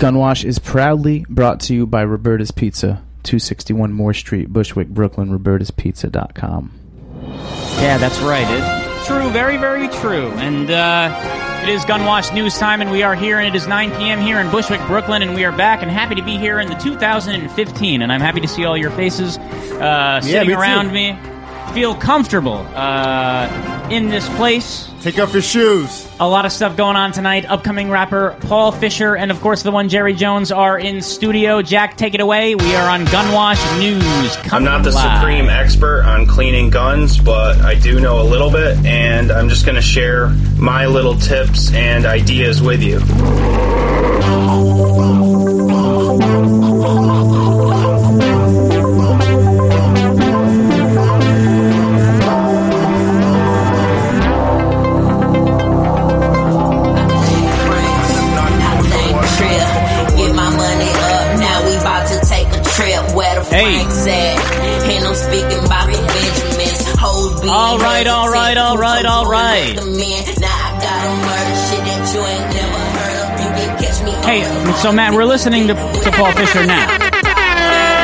Gunwash is proudly brought to you by Roberta's Pizza, 261 Moore Street, Bushwick, Brooklyn, robertaspizza.com. Yeah, that's right. It, true, very, very true. And uh, it is Gunwash News time, and we are here, and it is 9 p.m. here in Bushwick, Brooklyn, and we are back and happy to be here in the 2015. And I'm happy to see all your faces uh, sitting me too. around me. Feel comfortable uh, in this place. Take off your shoes. A lot of stuff going on tonight. Upcoming rapper Paul Fisher and, of course, the one Jerry Jones are in studio. Jack, take it away. We are on Gunwash News. I'm not the live. supreme expert on cleaning guns, but I do know a little bit, and I'm just going to share my little tips and ideas with you. All right, all right, all right, all right. Now I got a murder shit that you ain't never heard of. You can catch me Hey, so Matt, we're listening to, to Paul Fisher now.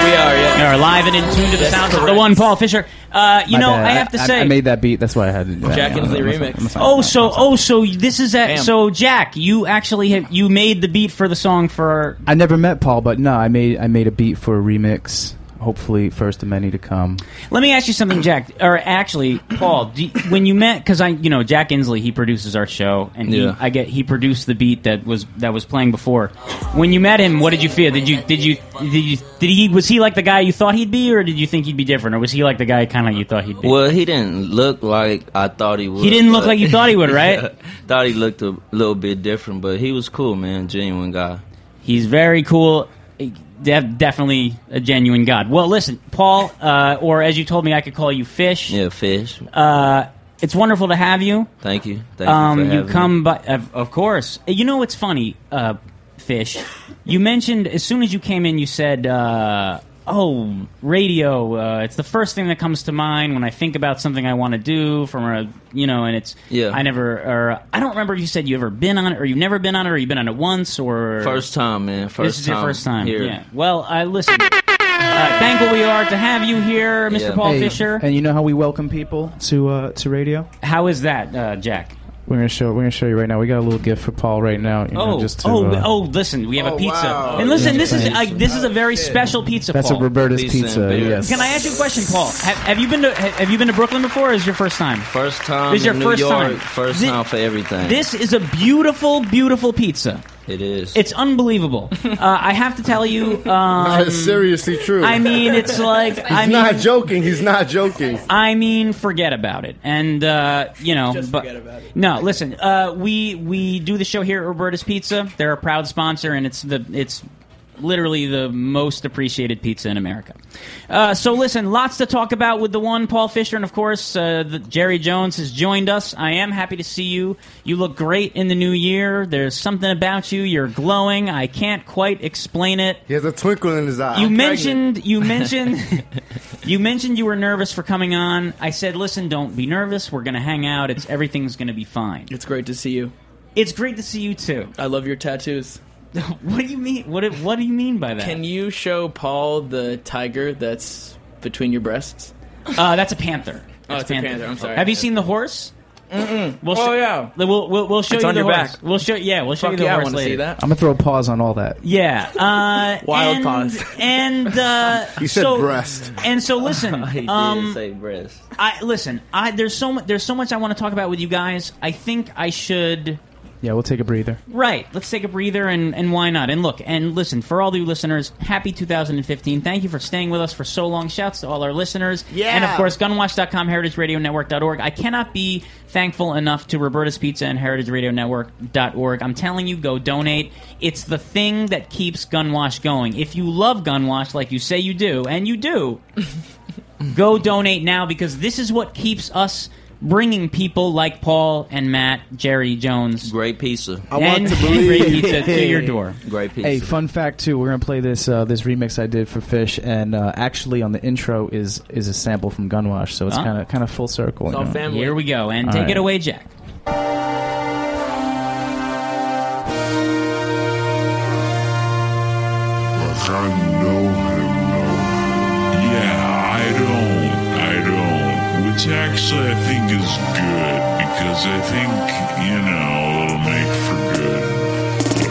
We are, yeah. We are live and in tune to the That's sounds of the one Paul Fisher. Uh, you My know, bad. I have to say. I, made that beat. That's why I had to do that. Jack Yeah, Insley I'm- I'm- remix. I'm sorry. Oh, so oh, so this is that. Bam. So Jack, you actually have you made the beat for the song for. I never met Paul, but no, I made I made a beat for a remix. Hopefully, first of many to come. Let me ask you something, Jack. Or actually, Paul, do you- when you met, because I, you know, Jack Insley, he produces our show, and he, Yeah. I get he produced the beat that was that was playing before. When you met him, what did you feel? Did you did you did you did he was he like the guy you thought he'd be, or did you think he'd be different, or was he like the guy kind of you thought he'd be? Well, he didn't look like I thought he would. He didn't look like you thought he would, right? thought he looked a little bit different, but he was cool, man. Genuine guy. He's very cool. De- definitely a genuine god. Well, listen, Paul, uh, or as you told me, I could call you Fish. Yeah, fish. Uh, it's wonderful to have you. Thank you. Thank Um, you for you come me. by, of, of course. You know what's funny, uh, Fish? You mentioned as soon as you came in, you said, uh, "Oh, radio. Uh, it's the first thing that comes to mind when I think about something I want to do." From a, you know, and it's Yeah. I never, or I don't remember if you said you ever been on it, or you've never been on it, or you've been on it once, or First time, man. First this is time your first time. here. Yeah. Well, I listen. Uh, thankful we are to have you here, Mr. Yeah. Paul Hey, Fisher. And you know how we welcome people to uh, to radio? How is that, uh, Jack? We're gonna show. We're gonna show you right now. We got a little gift for Paul right now. You know, Oh, just to, oh, uh, oh! Listen, we have a Oh, pizza, wow. and listen, this is thanks. I, this is a very special pizza. That's Paul. a Roberta's Pizza Pizza. beer. Yes. Can I ask you a question, Paul? Have, have you been to have, have you been to Brooklyn before? Or is your first time? First time This is your in first New York. time. First Thi- time for everything. This is a beautiful, beautiful pizza. It is. It's unbelievable. uh, I have to tell you. Um, is seriously true. I mean, it's like he's I mean, not joking. He's not joking. I mean, forget about it. And uh, you know, Just but, forget about it. No, listen. Uh, we we do the show here at Roberta's Pizza. They're a proud sponsor, and it's the it's literally the most appreciated pizza in America. Uh, so listen, lots to talk about with the one Paul Fisher, and of course, uh, the, Jerry Jones has joined us. I am happy to see you. You look great in the new year. There's something about you. You're glowing. I can't quite explain it. He has a twinkle in his eye. You I'm mentioned you mentioned you mentioned you were nervous for coming on. I said, "Listen, don't be nervous. We're going to hang out. It's everything's going to be fine." It's great to see you. It's great to see you too. I love your tattoos. what do you mean? What do- what do you mean by that? Can you show Paul the tiger that's between your breasts? uh, that's a panther. Oh, That's it's a panther. I'm sorry. Have you seen the horse? Mm-mm. We'll Oh, yeah. We'll, we'll, we'll show It's you on the your horse. back. We'll show. Yeah, we'll show Fuck you the yeah, I horse want to later. see that. I'm gonna throw a pause on all that. Yeah. Uh, Wild and, pause. And uh, He said so, breast. And so listen. he did um, say breast. I listen. I there's so much. There's so much I want to talk about with you guys. I think I should. Yeah, we'll take a breather. Right. Let's take a breather and, and why not? And look, and listen, for all the you listeners, happy 2015. Thank you for staying with us for so long. Shouts to all our listeners. Yeah. And of course, gunwash.com, heritageradionetwork.org. I cannot be thankful enough to Roberta's Pizza and heritageradionetwork.org. I'm telling you, go donate. It's the thing that keeps Gunwash going. If you love Gunwash like you say you do, and you do, go donate now because this is what keeps us bringing people like Paul and Matt, Jerry Jones, Great pizza. I and want to great believe. pizza to your door. Great pizza. Hey, fun fact too. We're gonna play this uh, this remix I did for Fish, and uh, actually on the intro is is a sample from Gunwash, so it's kind of kind of full circle. It's you all know? family. Here we go, and All take right. it away, Jack. This actually I think is good because I think, you know, it'll make for good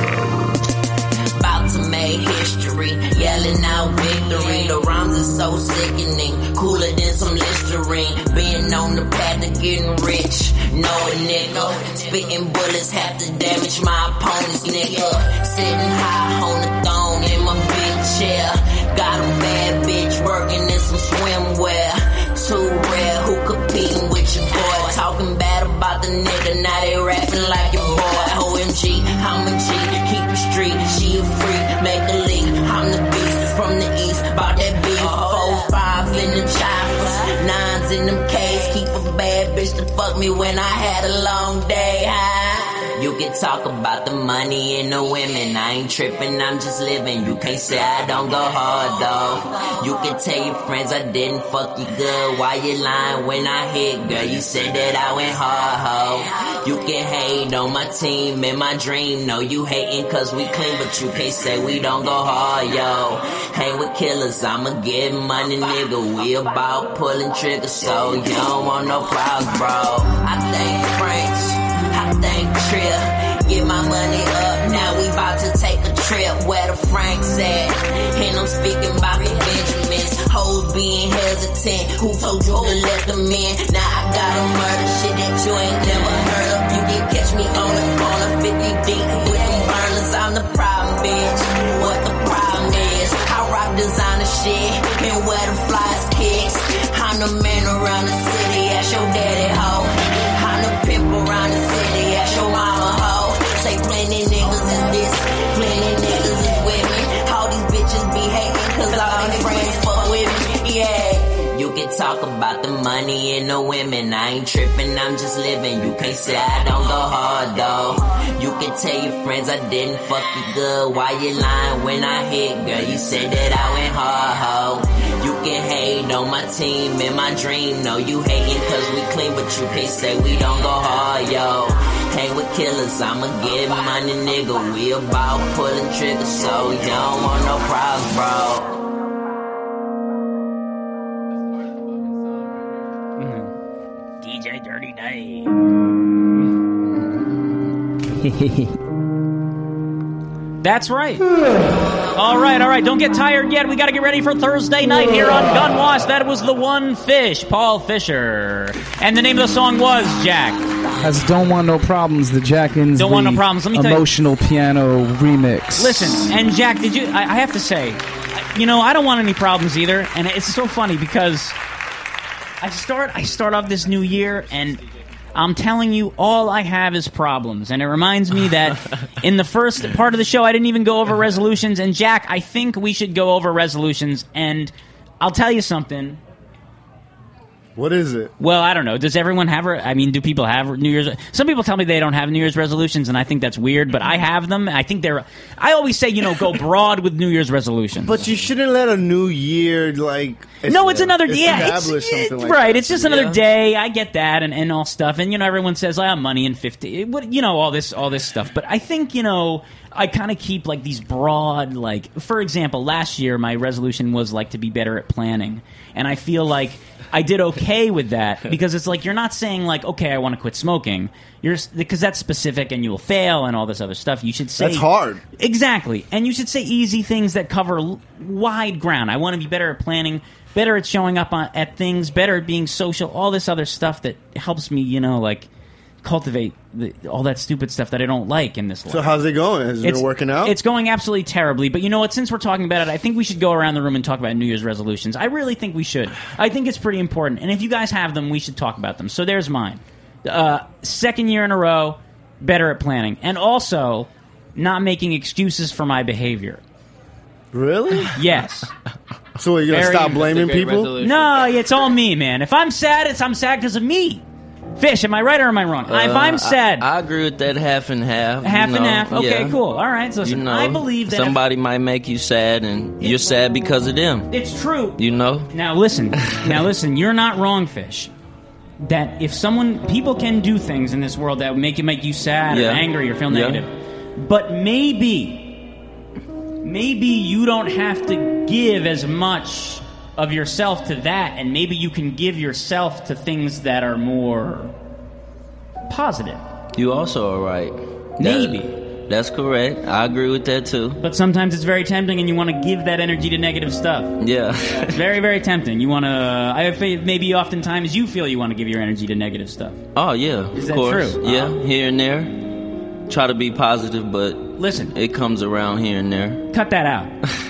whatever. About to make history, yelling out victory. The rhymes are so sickening, cooler than some Listerine. Being on the path to getting rich, a nigga. Spitting bullets have to damage my opponent's nigga. Sitting high on the throne in my big chair. Talking bad about the nigga, now they rapping like your boy. OMG, I'm a G, keep it street, she a freak, make a leak. I'm the beast from the east, bout that beef. Four, five in them choppers, nines in them K's. Keep a bad bitch to fuck me when I had a long day. Huh? You can talk about the money and the women. I ain't tripping, I'm just living. You can't say I don't go hard though. You can tell your friends I didn't fuck you good. Why you lying when I hit, girl? You said that I went hard, ho. You can hate on my team and my dream. No, you hating cause we clean, but you can't say we don't go hard, yo. Hang with killers, I'ma get money, nigga. We about pulling triggers, so you don't want no problems, bro. I think French. Think trip. Get my money up, now we about to take a trip where the Franks at. And I'm speaking about the Benjamins. Hoes being hesitant. Who told you to let them in? Now I got a murder shit that you ain't never heard of. You can catch me on the corner 50 deep with them burners. I'm the problem, bitch. What the problem is? I rock designer shit and wear the flies kicks. I'm the man around the Talk about the money and the women. I ain't tripping, I'm just living. You can't say I don't go hard though. You can tell your friends I didn't fuck you good. Why you lying when I hit, girl? You said that I went hard, ho. You can hate on my team and my dream. No, you hating cause we clean, but you can't say we don't go hard, yo. Hang with killers, I'ma get money, nigga. We about pulling triggers, so you don't want no problems, bro. That's right. all right, all right. Don't get tired yet. We got to get ready for Thursday night here on Gun Wash. That was the one fish, Paul Fisher. And the name of the song was Jack. Has Don't Want No Problems, the Jack Don't Want No Problems. Let me tell you- emotional piano remix. Listen, and Jack, did you? I, I have to say, you know, I don't want any problems either, and it's so funny because I start I start off this new year and. I'm telling you, all I have is problems. And it reminds me that in the first part of the show, I didn't even go over resolutions. And Jack, I think we should go over resolutions. And I'll tell you something. What is it? Well, I don't know. Does everyone have? I mean, do people have New Year's? Some people tell me they don't have New Year's resolutions, and I think that's weird. But I have them. I think they're. I always say, you know, go broad with New Year's resolutions. But you shouldn't let a new year like no, it's another yeah, it's, it- like right. that. It's just another Yeah. day. I get that, and, and all stuff, and you know, everyone says I have money in fifty. What you know, all this, all this stuff. But I think you know, I kind of keep like these broad, like for example, last year my resolution was like to be better at planning, and I feel like I did okay with that because it's like you're not saying like okay, I want to quit smoking. You're because that's specific and you will fail and all this other stuff. You should say That's hard. Exactly. And you should say easy things that cover l- wide ground. I want to be better at planning, better at showing up on, at things, better at being social, all this other stuff that helps me, you know, like cultivate the, all that stupid stuff that I don't like in this life. So how's it going? Has it been working out? It's going absolutely terribly. But you know what? Since we're talking about it, I think we should go around the room and talk about New Year's resolutions. I really think we should. I think it's pretty important. And if you guys have them, we should talk about them. So there's mine. Uh, second year in a row, better at planning. And also, not making excuses for my behavior. Really? Yes. So you're gonna Very- stop blaming people? No, it's all me, man. If I'm sad, it's I'm sad because of me. Fish, am I right or am I wrong? if Uh, I'm sad, I, I agree with that half and half. you half and half. Okay, yeah. cool. All right. So listen, You know, I believe that if- somebody might make you sad, and you're sad because of them. it's true. You know, Now listen, now listen. You're not wrong, fish. That if someone, people can do things in this world that make you make you sad Yeah. or angry or feel Yeah. negative. But maybe, maybe you don't have to give as much of yourself to that, and maybe you can give yourself to things that are more positive. You also are right. Maybe. That- that's correct. I agree with that too. But sometimes it's very tempting, and you want to give that energy to negative stuff. Yeah. It's very, very tempting. You want to. I maybe oftentimes you feel you want to give your energy to negative stuff. oh yeah. Is of that course. true? Yeah. Uh-huh. Here and there. Try to be positive, but Listen, it comes around here and there. cut that out.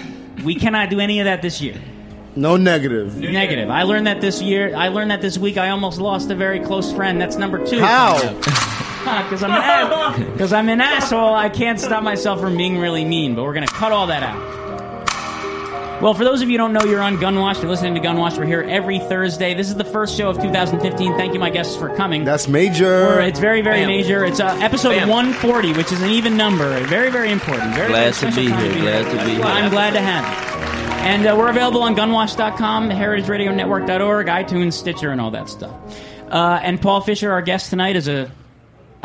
we cannot do any of that this year. No negative. Negative. I learned that this year. I learned that this week. I almost lost a very close friend. That's number two. How? Because I'm an because I'm an asshole. I can't stop myself from being really mean. But we're gonna cut all that out. Well, for those of you who don't know, you're on Gunwash. You're listening to Gunwash. We're here every Thursday. This is the first show of 2015. Thank you, my guests, for coming. That's major. We're- it's very, very Bam. major. It's uh, episode Bam. 140, which is an even number. Very, very important. Very, Glad very to be special time here. Glad to be here. I'm glad to have you. And uh, we're available on gunwash.com, heritageradionetwork.org, iTunes, Stitcher, and all that stuff. Uh, and Paul Fisher, our guest tonight, is a.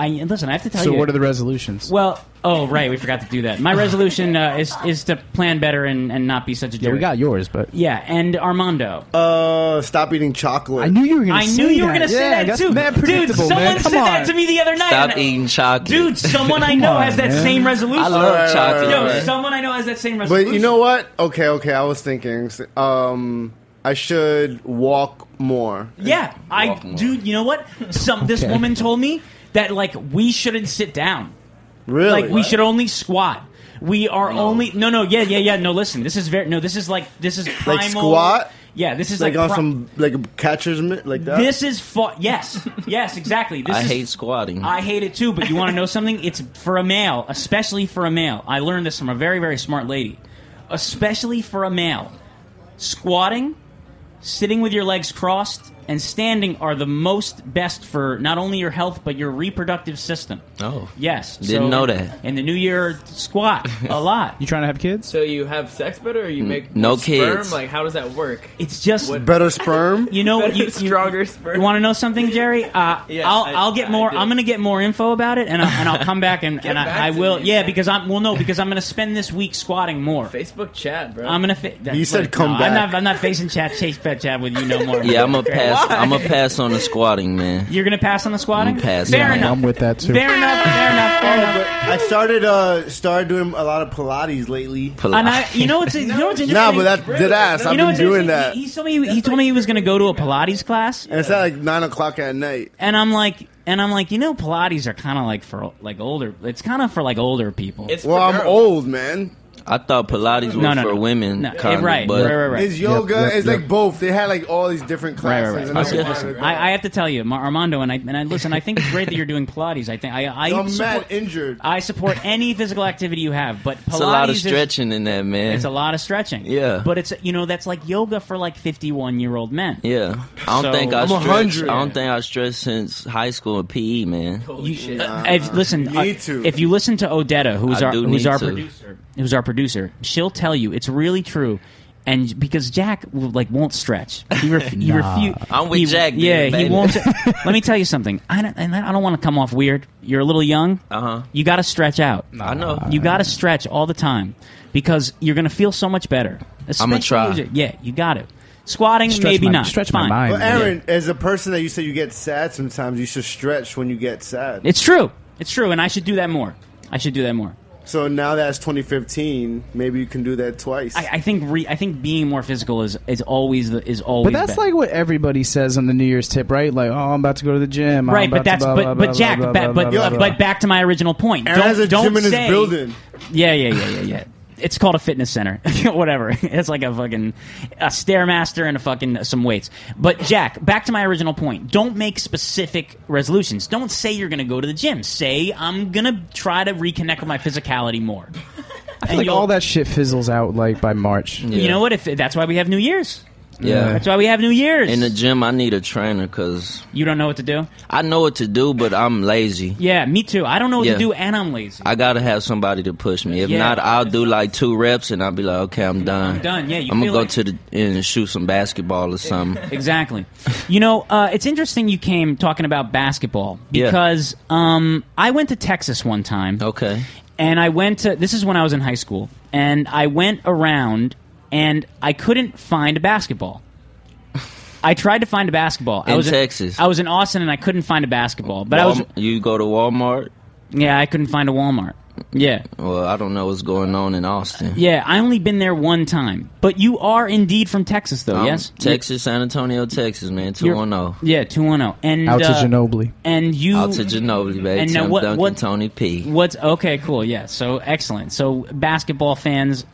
I listen. I have to tell So you. what are the resolutions? well, oh right, we forgot to do that. My resolution uh, is is to plan better and, and not be such a jerk. yeah, we got yours, but Yeah, and Armando. Uh, stop eating chocolate. I knew you were going to. Say chocolate. I to knew say you were that. going to say yeah, that too, mad dude. Someone man. said Come that on. to me the other night. Stop eating chocolate. Dude, someone I know on, has that man. same resolution. I love Alright, chocolate. alright, Yo, alright. someone I know has that same resolution. But you know what? Okay, okay. I was thinking, um, I should walk more. Yeah, I, Walk more. dude. You know what? Some this woman told me that like we shouldn't sit down. Really? Like we should only squat. We are only no, no, yeah, yeah, yeah. No, listen. This is very no. This is like this is primal. Like squat? Yeah, this is like, like, on pri- some like catcher's mitt, like that. This is fa- yes, yes, exactly. This I is, hate squatting. I hate it too, but you want to know something? It's for a male, especially for a male. I learned this from a very, very smart lady. Especially for a male. Squatting, sitting with your legs crossed, and standing are the most best for not only your health, but your reproductive system. oh. Yes. Didn't so know that. In the new year, squat a lot. You trying to have kids? So you have sex better, or you make no more sperm? kids. Like, how does that work? It's just. What- Better sperm. You know, Better, you, you, stronger sperm. You want to know something, Jerry? Uh, Yeah, I'll I- I'll get I more. do. I'm going to get more info about it, and I, and I'll come back and, and back I, I to will. me, Yeah, man. because I'm well, no, because I'm going to spend this week squatting more. Facebook chat, bro. I'm gonna. Fa- that- You said look, come no, back. I'm not. I'm not facing chat. Chase pet chat with you no more. Yeah, I'm gonna pass. I'm gonna pass on the squatting, man. You're gonna pass on the squatting. I'm passing. Fair Yeah, enough. I'm with that too. Fair enough. Fair enough. Fair enough. I started uh started doing a lot of Pilates lately. Pilates. And I, you know what's, you know what's interesting? Nah, but that did ass. I've you know been what's doing interesting? that, He, he told me. He told me he was gonna go to a Pilates class, and it's at like nine o'clock at night. and I'm like, and I'm like, you know, Pilates are kind of like for like older. It's kind of for like older people. it's Well, for I'm girls. old, man. I thought Pilates was No, no, for no. women, No, kind right, of, but right, right, right. It's yoga. yep, it's yep. like both. They had like all these different classes. right, right. and I Okay. wanted to go. I, I have to tell you, Armando, and I and I listen. I think it's great that you're doing Pilates. I think I I I'm support, mad injured. I support any physical activity you have, but Pilates it's a lot of is- stretching in that, man. It's a lot of stretching. Yeah. but it's you know that's like yoga for like 51 year old men. yeah, I don't So- think I I'm stretched. 100. I don't think I stretched since high school in PE, man. Holy You, shit. uh, if, listen, You uh, need if you listen to Odetta, who's I our who's our to. producer, who's our producer, she'll tell you it's really true. And because Jack will, like won't stretch, he, ref- he Nah. I'm with he- Jack, Yeah, baby, he won't. Let me tell you something. I don't, and I don't want to come off weird. You're a little young. Uh huh. You got to stretch out. I know. You got to stretch all the time because you're going to feel so much better. I'ma try. as Yeah, you got to. Squatting, Stretch maybe my- not. stretch my Fine. mind. But Aaron, as a person that you said you get sad sometimes, you should stretch when you get sad. It's true. It's true, and I should do that more. I should do that more. So now that's 2015. Maybe you can do that twice. I, I think re, I think being more physical is is always the, is always. But that's better. like what everybody says on the New Year's tip, right? Like, oh, I'm about to go to the gym. I'm right, but that's blah, but blah, but blah, Jack, blah, ba- blah, but but, but back to my original point. Aaron don't has a don't gym in his say, building. Yeah, yeah, yeah, yeah, yeah. It's called a fitness center, whatever. It's like a fucking a stairmaster and a fucking some weights. But Jack, back to my original point. Don't make specific resolutions. Don't say you're going to go to the gym. Say I'm going to try to reconnect with my physicality more. I feel like all that shit fizzles out like by March. You know what? If that's why we have New Year's. Yeah. That's why we have New Year's. In the gym, I need a trainer because you don't know what to do. I know what to do, but I'm lazy. Yeah, me too. I don't know what Yeah. to do, and I'm lazy. I gotta have somebody to push me. If Yeah. not, I'll do like two reps and I'll be like, okay, I'm done. I'm done. Yeah, you I'm feel gonna go like- to the and shoot some basketball or something. Exactly. You know, uh, it's interesting you came talking about basketball Yeah. because um, I went to Texas one time, Okay. and I went to. This is when I was in high school, and I went around and I couldn't find a basketball. I tried to find a basketball. I In was Texas. I was in Austin and I couldn't find a basketball. But I was You go to Walmart. yeah, I couldn't find a Walmart. Yeah. Well, I don't know what's going on in Austin. Yeah, I only been there one time. But you are indeed from Texas though, Um, yes? Texas, San Antonio, Texas, man. Two You're- one zero. Yeah, 210. And Out to uh, Ginobili. And you Out to Ginobili, baby. And now what- Duncan, what- Tony P. What's okay? Cool. Yeah. So excellent. So basketball fans,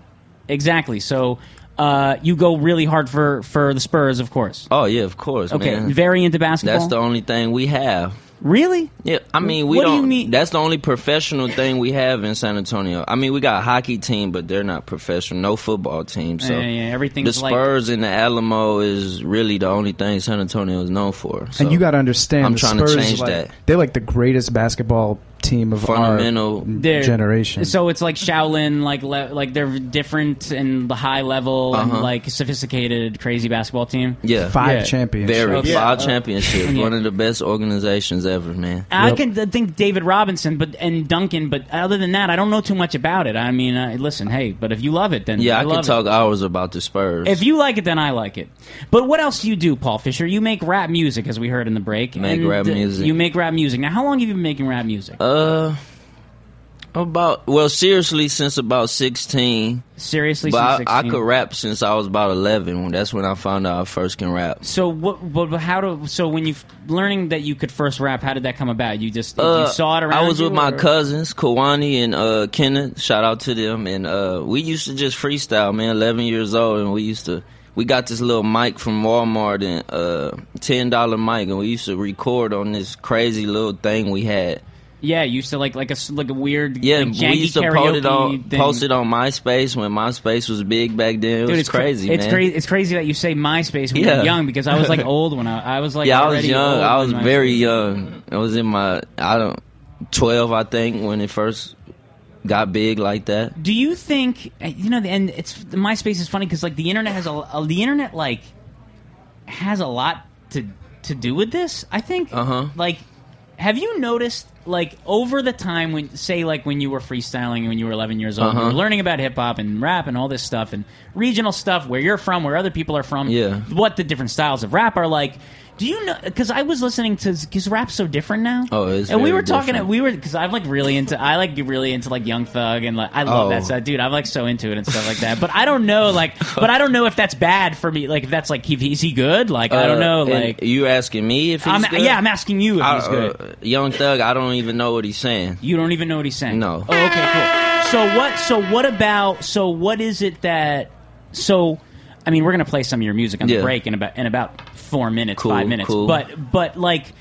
exactly. So uh, you go really hard for for the Spurs, of course. Oh yeah, of course. Okay. man. Very into basketball. That's the only thing we have. really. Yeah, I mean, we What do don't. you mean- That's the only professional thing we have in San Antonio. I mean, we got a hockey team, but they're not professional. No football team. So Yeah, yeah, everything's the like- Spurs and the Alamo is really the only thing San Antonio is known for. So and you got to understand, I'm the trying to change like, that. They're like the greatest basketball team of Fundamental- our generation. So it's like Shaolin, like le- like they're different and the high level and Uh-huh. like sophisticated, crazy basketball team. yeah, Five yeah. championships. very Okay. five Yeah. championships. Yeah. One of the best organizations ever, man. I Yep. can think David Robinson, but and Duncan, but other than that, I don't know too much about it. I mean, uh, listen, hey, but if you love it, then Yeah, I, love could it. talk hours about the Spurs. If you like it, then I like it. But what else do you do, Paul Fisher? You make rap music, as we heard in the break. Make and, rap music. You make rap music. Now, how long have you been making rap music? uh, about well, seriously, since about sixteen. Seriously, But since I, I could rap since I was about eleven. That's when I found out I first can rap. So what? But how do? So when you learning that you could first rap, how did that come about? You just you Uh, saw it around. I was you, with my cousins, Kawani and uh, Kenneth. Shout out to them. And uh, we used to just freestyle, man. Eleven years old, and we used to. We got this little mic from Walmart and uh, ten dollar mic, and we used to record on this crazy little thing we had. Yeah, you used to like like a like a weird Yeah, like, we used to post it on thing. post it on MySpace when MySpace was big back then. It Dude, was it's cra- crazy, It's crazy. It's crazy that you say MySpace when Yeah. you're young because I was like old when I I was like yeah, I was young. I was very young. I was in my I don't twelve, I think, when it first got big like that. Do you think uh, you know? And it's MySpace is funny because like the internet has a, a the internet like has a lot to to do with this. I think. Uh-huh. Like, have you noticed like over the time when say like when you were freestyling when you were 11 years old, you Uh-huh. were learning about hip hop and rap and all this stuff and regional stuff where you're from, where other people are from. Yeah. What the different styles of rap are like. Do you know? Because I was listening to because rap's so different now. Oh, it's and we were talking. different. We were because I'm like really into. I like really into like Young Thug and like I love Oh. that stuff, dude. I'm like so into it and stuff like that. But I don't know, like, but I don't know if that's bad for me. Like, if that's like, if, is he good? Like, I don't Uh, know. Like, you asking me if he's I'm, good? yeah, I'm asking you if I- he's good. uh, Young Thug, I don't even know what he's saying. You don't even know what he's saying. No. Oh, okay, cool. So what? So what about? So what is it that? So, I mean, we're gonna play some of your music on the Yeah. break in about in about four minutes, Cool, five minutes. cool. But but like.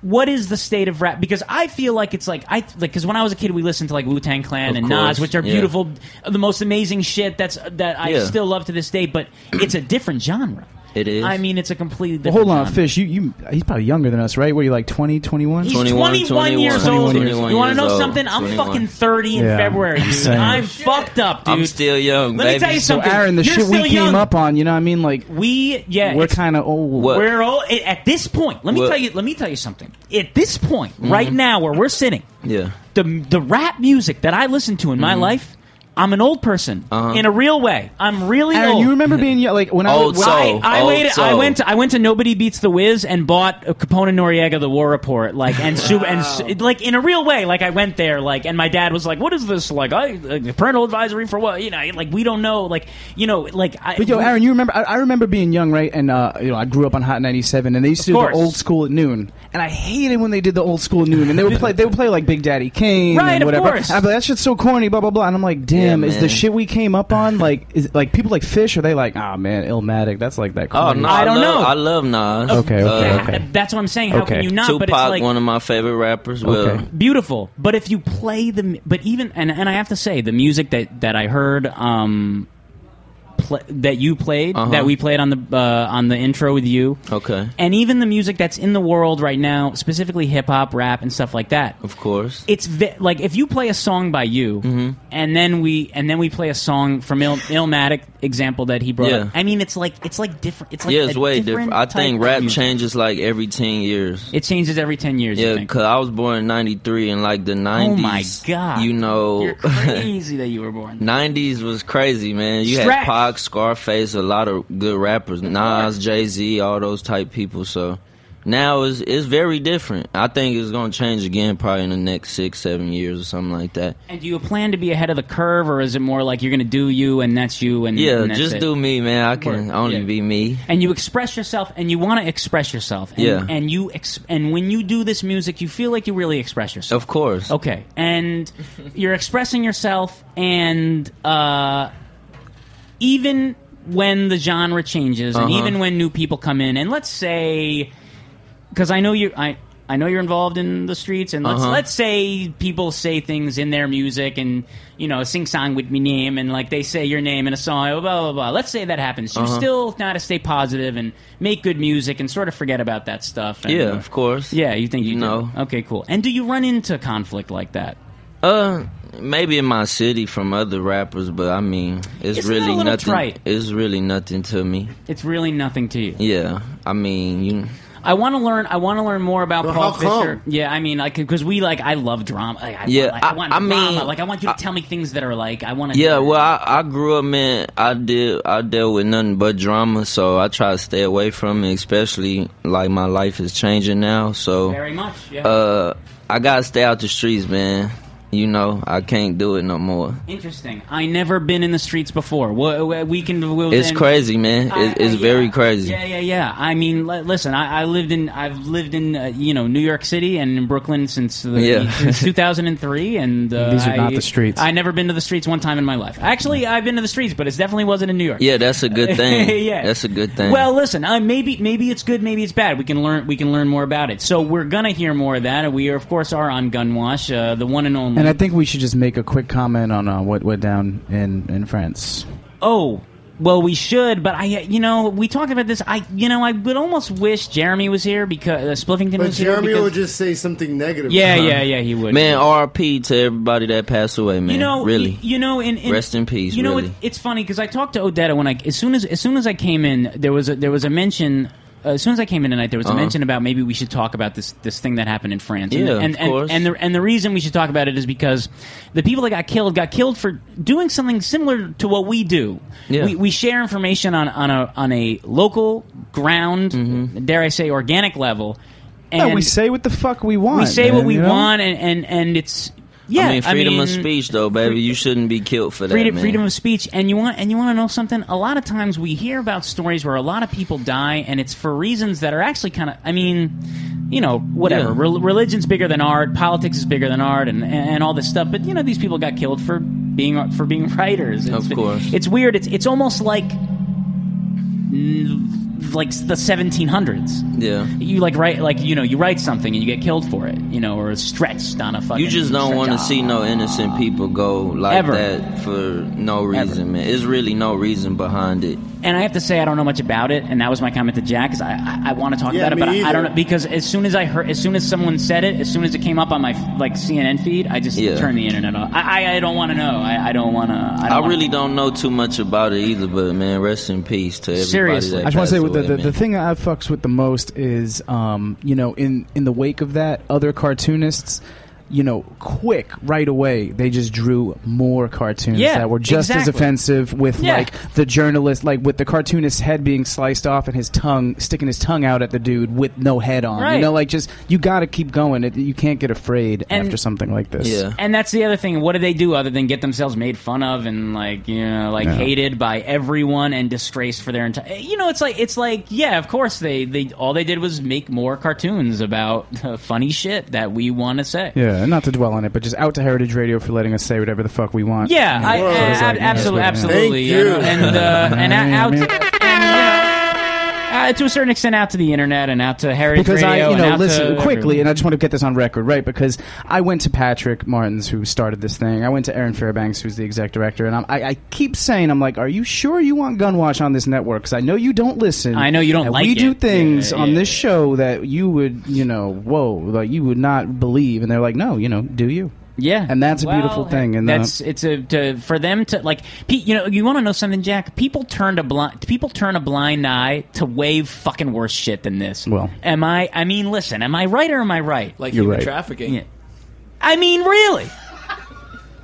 What is the state of rap? Because I feel like it's like I like because when I was a kid, we listened to like Wu Tang Clan Of and course, Nas, which are yeah. beautiful, the most amazing shit. That's that I Yeah. still love to this day. But it's a different genre. It is. I mean, it's a completely well, hold on, genre. Fish. You, you, he's probably younger than us, right? Were you like 20, 21? He's 21, 21, years 21 old. years you want to know old, something? I'm 21. fucking 30 in Yeah, February, dude. I'm fucked up, dude. I'm still young, Let me tell you So, something. Aaron, the You're shit we still came up on, you know what I mean? Like, We yeah, we're kind of old. What? we're all at this point. Let me What? tell you. Let me tell you something. At this point, right mm-hmm. now, where we're sitting, Yeah. the the rap music that I listen to in my mm-hmm. life, I'm an old person Uh-huh. in a real way. I'm really Aaron, old. you remember being young, like when I Old was. soul. I, I Old waited. I went. To, I went to Nobody Beats the Wiz and bought a Capone and Noriega, the War Report, like and su- and su- like in a real way. Like I went there, like and my dad was like, "What is this? Like, I like, parental advisory for what? You know, like we don't know. Like you know, like I, But yo, Aaron, you remember? I, I remember being young, right? And uh, you know, I grew up on Hot 97, and they used to Of do the old school at noon. And I hated when they did the old school at noon, and they would play. They would play like Big Daddy Kane Right, and of whatever. course. And I'd be like, that shit's so corny, blah blah blah. And I'm like, damn, Yeah, is the shit we came up on like is like people like Fish? Are they like, ah man, Illmatic? That's like that. Oh Corny. no, I don't love, know. I love Nas. Okay, okay, Uh, okay. That's what I'm saying. How Okay. can you not? Tupac, but it's like one of my favorite rappers. Well, Okay. beautiful. But if you play the, but even and and I have to say the music that that I heard um pl- that you played Uh-huh. that we played on the uh, on the intro with you. Okay. And even the music that's in the world right now, specifically hip hop, rap, and stuff like that. Of course. It's vi- like if you play a song by you, Mm-hmm. and then we and then we play a song from Il- Illmatic example that he brought. Yeah. up. I mean, it's like it's like different. It's like yeah, a it's way different. I think rap changes like every ten years. It changes every ten years. Yeah, because I was born in '93 and like the '90s. Oh my god! You know, you're crazy that you were born. '90s was crazy, man. You had Pac, Scarface, a lot of good rappers, Nas, Jay Z, all those type people. So now it's it's very different. I think it's gonna change again, probably in the next six, seven years or something like that. And do you plan to be ahead of the curve, or is it more like you're going to do you and that's you? And Yeah, and that's just it? do me, man. I can only Yeah. be me. and you express yourself and you want to express yourself and, Yeah. and you ex- and when you do this music you feel like you really express yourself Of course. okay and you're expressing yourself and uh, even when the genre changes and Uh-huh. even when new people come in and let's say because i know you i I know you're involved in the streets, and let's Uh-huh. let's say people say things in their music, and you know, sing song with me name, and like they say your name in a song, blah blah blah. Let's say that happens. You Uh-huh. still got to stay positive and make good music, and sort of forget about that stuff. And, Yeah, of course. yeah, you think you, do. know. Okay, cool. And do you run into conflict like that? Uh, maybe in my city from other rappers, but I mean, it's Isn't that a really nothing. trite? It's really nothing to me. It's really nothing to you. Yeah, I mean, you. I want to learn. I want to learn more about Well, Paul how come? Fisher. Yeah, I mean, like because we like. I love drama. Like, I Yeah, want, like, I, I- want I drama. mean, like I want you to I- tell me things that are like. I want to. Yeah, well, I, I grew up, man. I did. I dealt with nothing but drama, so I try to stay away from it. Especially like my life is changing now, so very much. Yeah. uh, I gotta stay out the streets, man. You know, I can't do it no more. Interesting. I never been in the streets before. We, we can. We'll, It's and- crazy, man. I- It, it's I- very crazy. Yeah, yeah, yeah. I mean, li- listen. I, I lived in. I've lived in. Uh, you know, New York City and in Brooklyn since, the, Yeah. since 2003. And uh, These are not I- the streets. I never been to the streets one time in my life. Actually, I've been to the streets, but it definitely wasn't in New York. Yeah, that's a good thing. yeah, That's a good thing. Well, listen, uh, maybe maybe it's good, maybe it's bad. We can learn we can learn more about it. So we're gonna hear more of that. We of course are on Gunwash, uh, the one and only. And I think we should just make a quick comment on uh, what went down in, in France. oh. Well, we should, but I, you know, we talked about this. I, you know, I would almost wish Jeremy was here because uh, Spliffington But was here. Jeremy because- would just say something negative. yeah, yeah, yeah, he would. man, R.P. to everybody that passed away, man. you know, really. y- you know, in, in Rest in peace, You know, really. it, it's funny because I talked to Odetta when I as soon as as soon as I came in, there was a, there was a mention. As soon as I came in tonight, there was a Uh-huh. mention about maybe we should talk about this this thing that happened in France. Yeah, and, and, of and, course. and the and the reason we should talk about it is because the people that got killed got killed for doing something similar to what we do. Yeah. We, we share information on on a on a local ground, Mm-hmm. dare I say, organic level. And No, we say what the fuck we want. we say what man, we you know? want, and, and, and it's yeah. I mean, freedom of mean, speech, though, baby. You shouldn't be killed for that, freedom, man. freedom of speech and you want and you want to know something a lot of times we hear about stories where a lot of people die and it's for reasons that are actually kind of i mean you know whatever Yeah. Rel- religion's bigger than art politics is bigger than art and, and all this stuff but you know these people got killed for being for being writers it's, Of course. it's weird it's it's almost like mm, like the 1700s yeah. you like write like you know you write something and you get killed for it you know or stretched on a fucking You just don't want to see no innocent people go like Ever. that for no reason, man. There's really no reason behind it. And I have to say, I don't know much about it, and that was my comment to Jack. Because I, I, I want to talk Yeah, about it, but me I, I don't know because as soon as I heard, as soon as someone said it, as soon as it came up on my like CNN feed, I just Yeah. turned the internet off. I, I, I don't want to know. I, I don't want to. I, I, don't wanna- really don't know too much about it either, but man, rest in peace to everybody. Seriously. that I just want to say passed the, away, the, the thing that I fucks with the most is, um, you know, in in the wake of that, other cartoonists, you know, quick right away, they just drew more cartoons Yeah, that were just as offensive. With Yeah. like the journalist, like with the cartoonist's head being sliced off and his tongue sticking his tongue out at the dude with no head on. Right. You know, like just you got to keep going. It, you can't get afraid And- after something like this. Yeah. And that's the other thing. What do they do other than get themselves made fun of and like you know like Yeah. hated by everyone and disgraced for their entire? You know, it's like it's like yeah, of course they they all they did was make more cartoons about uh, funny shit that we want to say. Yeah, and not to dwell on it, but just out to Heritage Radio for letting us say whatever the fuck we want. Yeah, I, Word. It's like, ab- absolutely, absolutely. Thank you. know, and uh, and I out, mean- and, you know, Uh, to a certain extent, out to the internet and out to Heritage because Radio I, you know, listen quickly, everyone. and I just want to get this on record, right? Because I went to Patrick Martins, who started this thing. I went to Erin Fairbanks, who's the exec director, and I'm, I, I keep saying, I'm like, are you sure you want Gunwash on this network? Because I know you don't listen. I know you don't like We do things Yeah, on this show that you would, you know, whoa, like you would not believe, and they're like, no, you know, do you? Yeah, and that's a Well, beautiful thing. And uh, that's it's a to, for them to like. Pe- you know, you want to know something, Jack? People turn a blind people turn a blind eye to way fucking worse shit than this. Well. am I? I mean, listen, am I right or am I right? Like You're human right. trafficking. Yeah. I mean, really.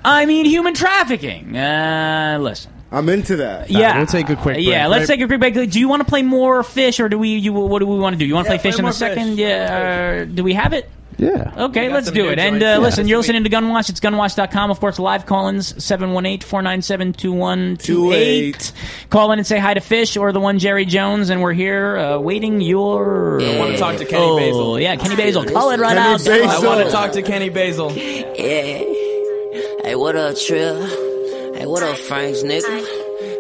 I mean, human trafficking. Uh, listen. I'm into that. Yeah, we'll take a quick break, Yeah, let's right? take a quick break. Do you want to play more fish, or do we? You, what do we want to do? You want to Yeah, play fish play in more a second? fish. Yeah. Uh, do we have it? Yeah. Okay, let's do it. And uh, Yeah, listen, you're listening to Gunwash. It's gunwash.com. Of course, live call-ins 718-497-2128. Call in and say hi to Fish or the one Jerry Jones, and we're here uh, waiting your... I want to talk to Kenny oh, Basil. yeah, Kenny Basil. Call it right Kenny out. Basil. I want to talk to Kenny Basil. Yeah. Hey, what up, Trill? Hey, what up, Franks, nigga?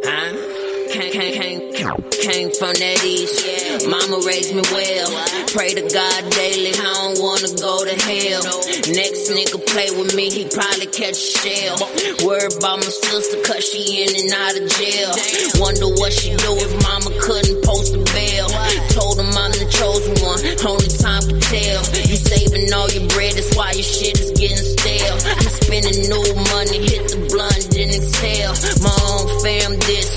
Huh? Came, came, came, came from that east. Mama raised me well. Pray to God daily. I don't wanna go to hell. Next nigga play with me, he probably catch a shell. Worry about my sister, cause she in and out of jail. Wonder what she do if mama couldn't post a bail. Told him I'm the chosen one, only time can tell. You saving all your bread, that's why your shit is getting stale. I'm spending new money, hit the blunt, then exhale. My own fam this,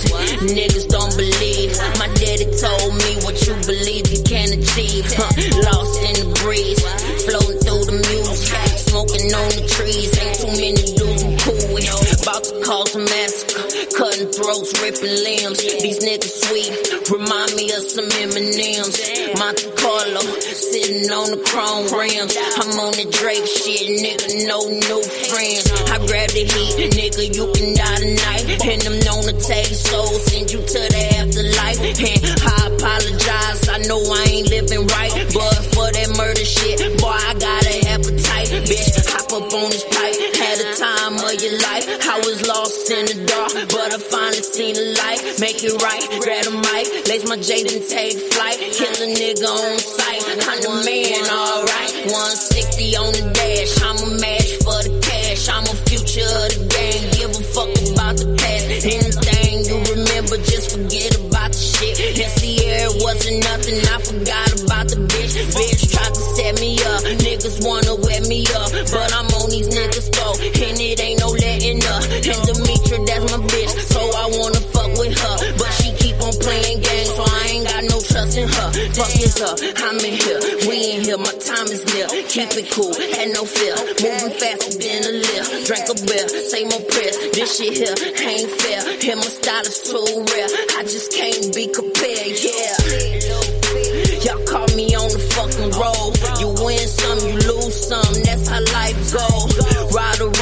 niggas don't believe. My daddy told me what you believe you can achieve. Huh. Lost in the breeze, floating through the music, smoking on the trees. Ain't too many dudes. About to cause a massacre, cutting throats, ripping limbs. These niggas sweet, remind me of some M&Ms. Monte Carlo, sitting on the chrome rims. I'm on the Drake shit, nigga, no new friends. I grab the heat, nigga, you can die tonight. And I'm known to take soul, send you to the afterlife. And I apologize, I know I ain't living right. But for that murder shit, boy, I got an appetite. Bitch, hop up on this pipe, had a time of your life. I was lost in the dark, but I finally seen the light. Make it right, grab a mic, lace my J, then take flight. Kill a nigga on sight, I'm the man, alright. 160 on the dash, I'm a match for the cash. I'm a future of the game, give a fuck about the past. Anything you remember, just forget about the shit. Sierra it wasn't nothing, I forgot bitch. Tried to set me up, niggas wanna wet me up. But I'm on these niggas' though, and it ain't no letting up. And Demetra, that's my bitch, so I wanna fuck with her. But she keep on playing games, so I ain't got no trust in her. Fuck is her, I'm in here, we in here, my time is near. Keep it cool, had no fear, moving faster than a lift. Drank a beer, say more prayers, this shit here ain't fair. And my style is too rare, I just can't be compared, yeah. Fucking road. You win some, you lose some. That's how life goes. Ride around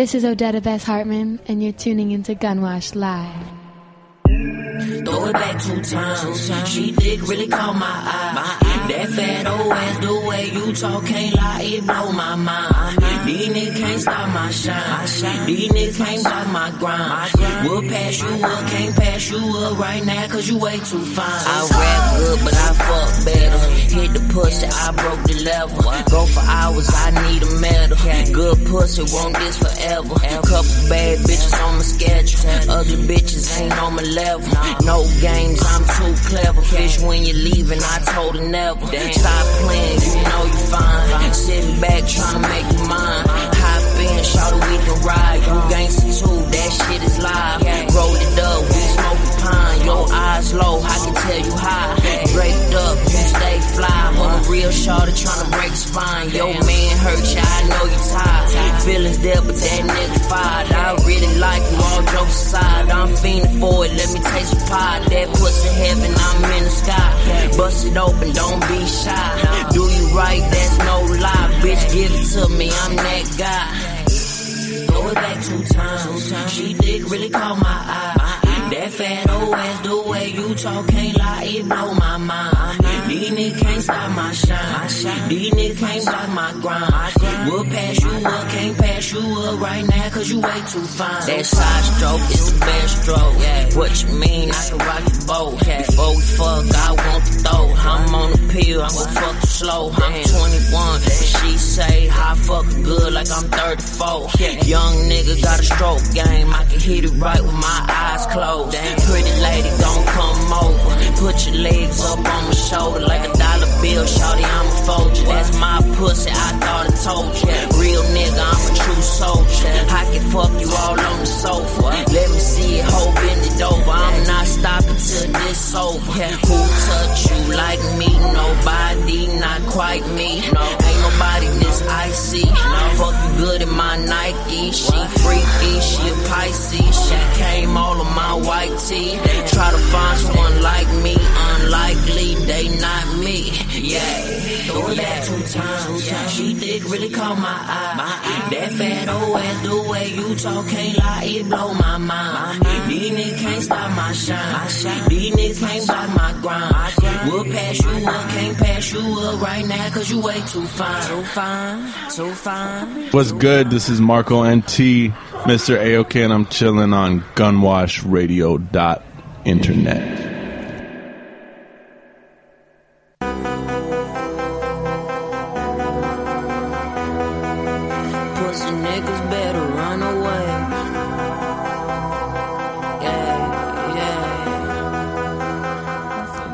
This is Odetta Bess Hartman, and you're tuning into Gunwash Live. Throw it back two times. She dick really caught my eye. That fat old ass, the way you talk can't lie, it blow my mind. These niggas can't stop my shine. These niggas can't stop my grind. We'll pass you up, can't pass you up right now, cause you way too fine. I rap good, but I fuck better. Hit the pussy, I broke the level. Go for hours, I need a medal. Good pussy, won't this forever. A couple bad bitches on my schedule. Ugly bitches ain't on my level. No games, I'm too clever. Fish when you're leaving, I told her never. Stop playing, you know you fine. Sitting back, trying to make you mine. Hop in, shout we can ride. You gangsta too, that shit is live. Roll it up, Your eyes low, I can tell you high. Draped up, you stay fly. On a real shorty trying to break spine. Your man hurt you, I know you tired. Feel feelings there, but that nigga fired. I really like you, all jokes aside. I'm fiending for it, let me taste some pie. That pussy heaven, I'm in the sky. Bust it open, don't be shy. Do you right, that's no lie. Bitch, give it to me, I'm that guy. It back two times. She did really caught my eye. That fat ass, the way you talk, can't lie, it blow my mind. These niggas can't stop my shine. These niggas can't block my grind. We'll pass you up, can't pass you up right now, cause you way too fine. That side stroke is the best stroke. Yeah. What you mean? I can rock the boat. Yeah. Before we fuck, I want the throw. I'm on the pill, I'm gon' fuck slow. I'm 21, she say, I fuck good like I'm 34. Young nigga got a stroke game, I can hit it right with my eyes closed. Pretty lady, don't come over. Put your legs up on my shoulder like a dollar bill, shorty, I'ma fold you. That's my pussy, I thought I told you. Real nigga, I'm a true soldier. I can fuck you all on the sofa. Let me see it, hoe bend it over. I'm not stopping till this over. Who touch you like me? Nobody, not quite me. No, ain't nobody this icy. Fuck you good in my Nike. She freaky, she a Pisces. She came all on my white tee. Try to find someone like me, unlikely, they not me. Yeah, throw back two times. She did really caught my eye. That fat old ass, the way you talk, can't lie, it blow my mind. These niggas can't stop my shine. These niggas can't block my grind. We'll pass you up, can't pass you up right now, cause you way too fine. Too fine, too fine. What's good? This is Marco NT, Mr. AOK, and I'm chilling on gunwashradio.internet.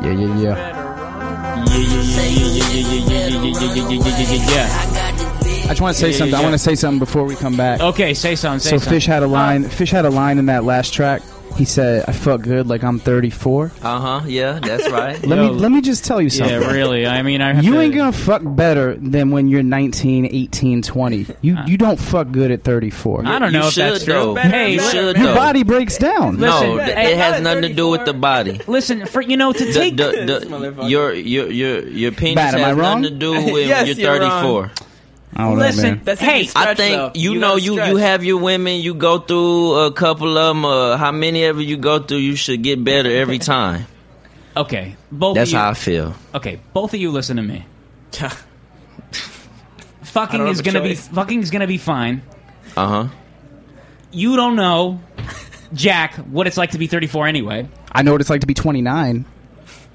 yeah. Yeah, yeah, yeah. Yeah, yeah, yeah, yeah, yeah, yeah, yeah, yeah, yeah, yeah, yeah, yeah, yeah, yeah. I just want to say something. I want to say something before we come back. Okay, say something. Say so something. Fish had a uh, line. Fish had a line in that last track. He said, "I felt good like I'm 34." Uh huh. Yeah, that's right. Let me let me just tell you something. Yeah, really. I mean, I have You to, ain't gonna fuck better than when you're 19, 18, 20. You you don't fuck good at 34. I don't You know if that's should, true. Hey, You li- should, Your though. body breaks down. Listen, no, th- hey, it has nothing to do with the body. Listen, for you know to The, take the, the, your your your your penis Bad, has nothing to do with Yes, you're you're wrong. 34. I don't Listen, know, man. That's Hey, if I think though. you, You know you stretch. you have your women. You go through a couple of them. Uh, how many ever you go through, you should get better every time. okay, both That's of you. how I feel. Okay, both of you listen to me. Fucking is gonna be fucking is gonna be fine. Uh huh. You don't know, Jack, what it's like to be 34 anyway. I know what it's like to be 29.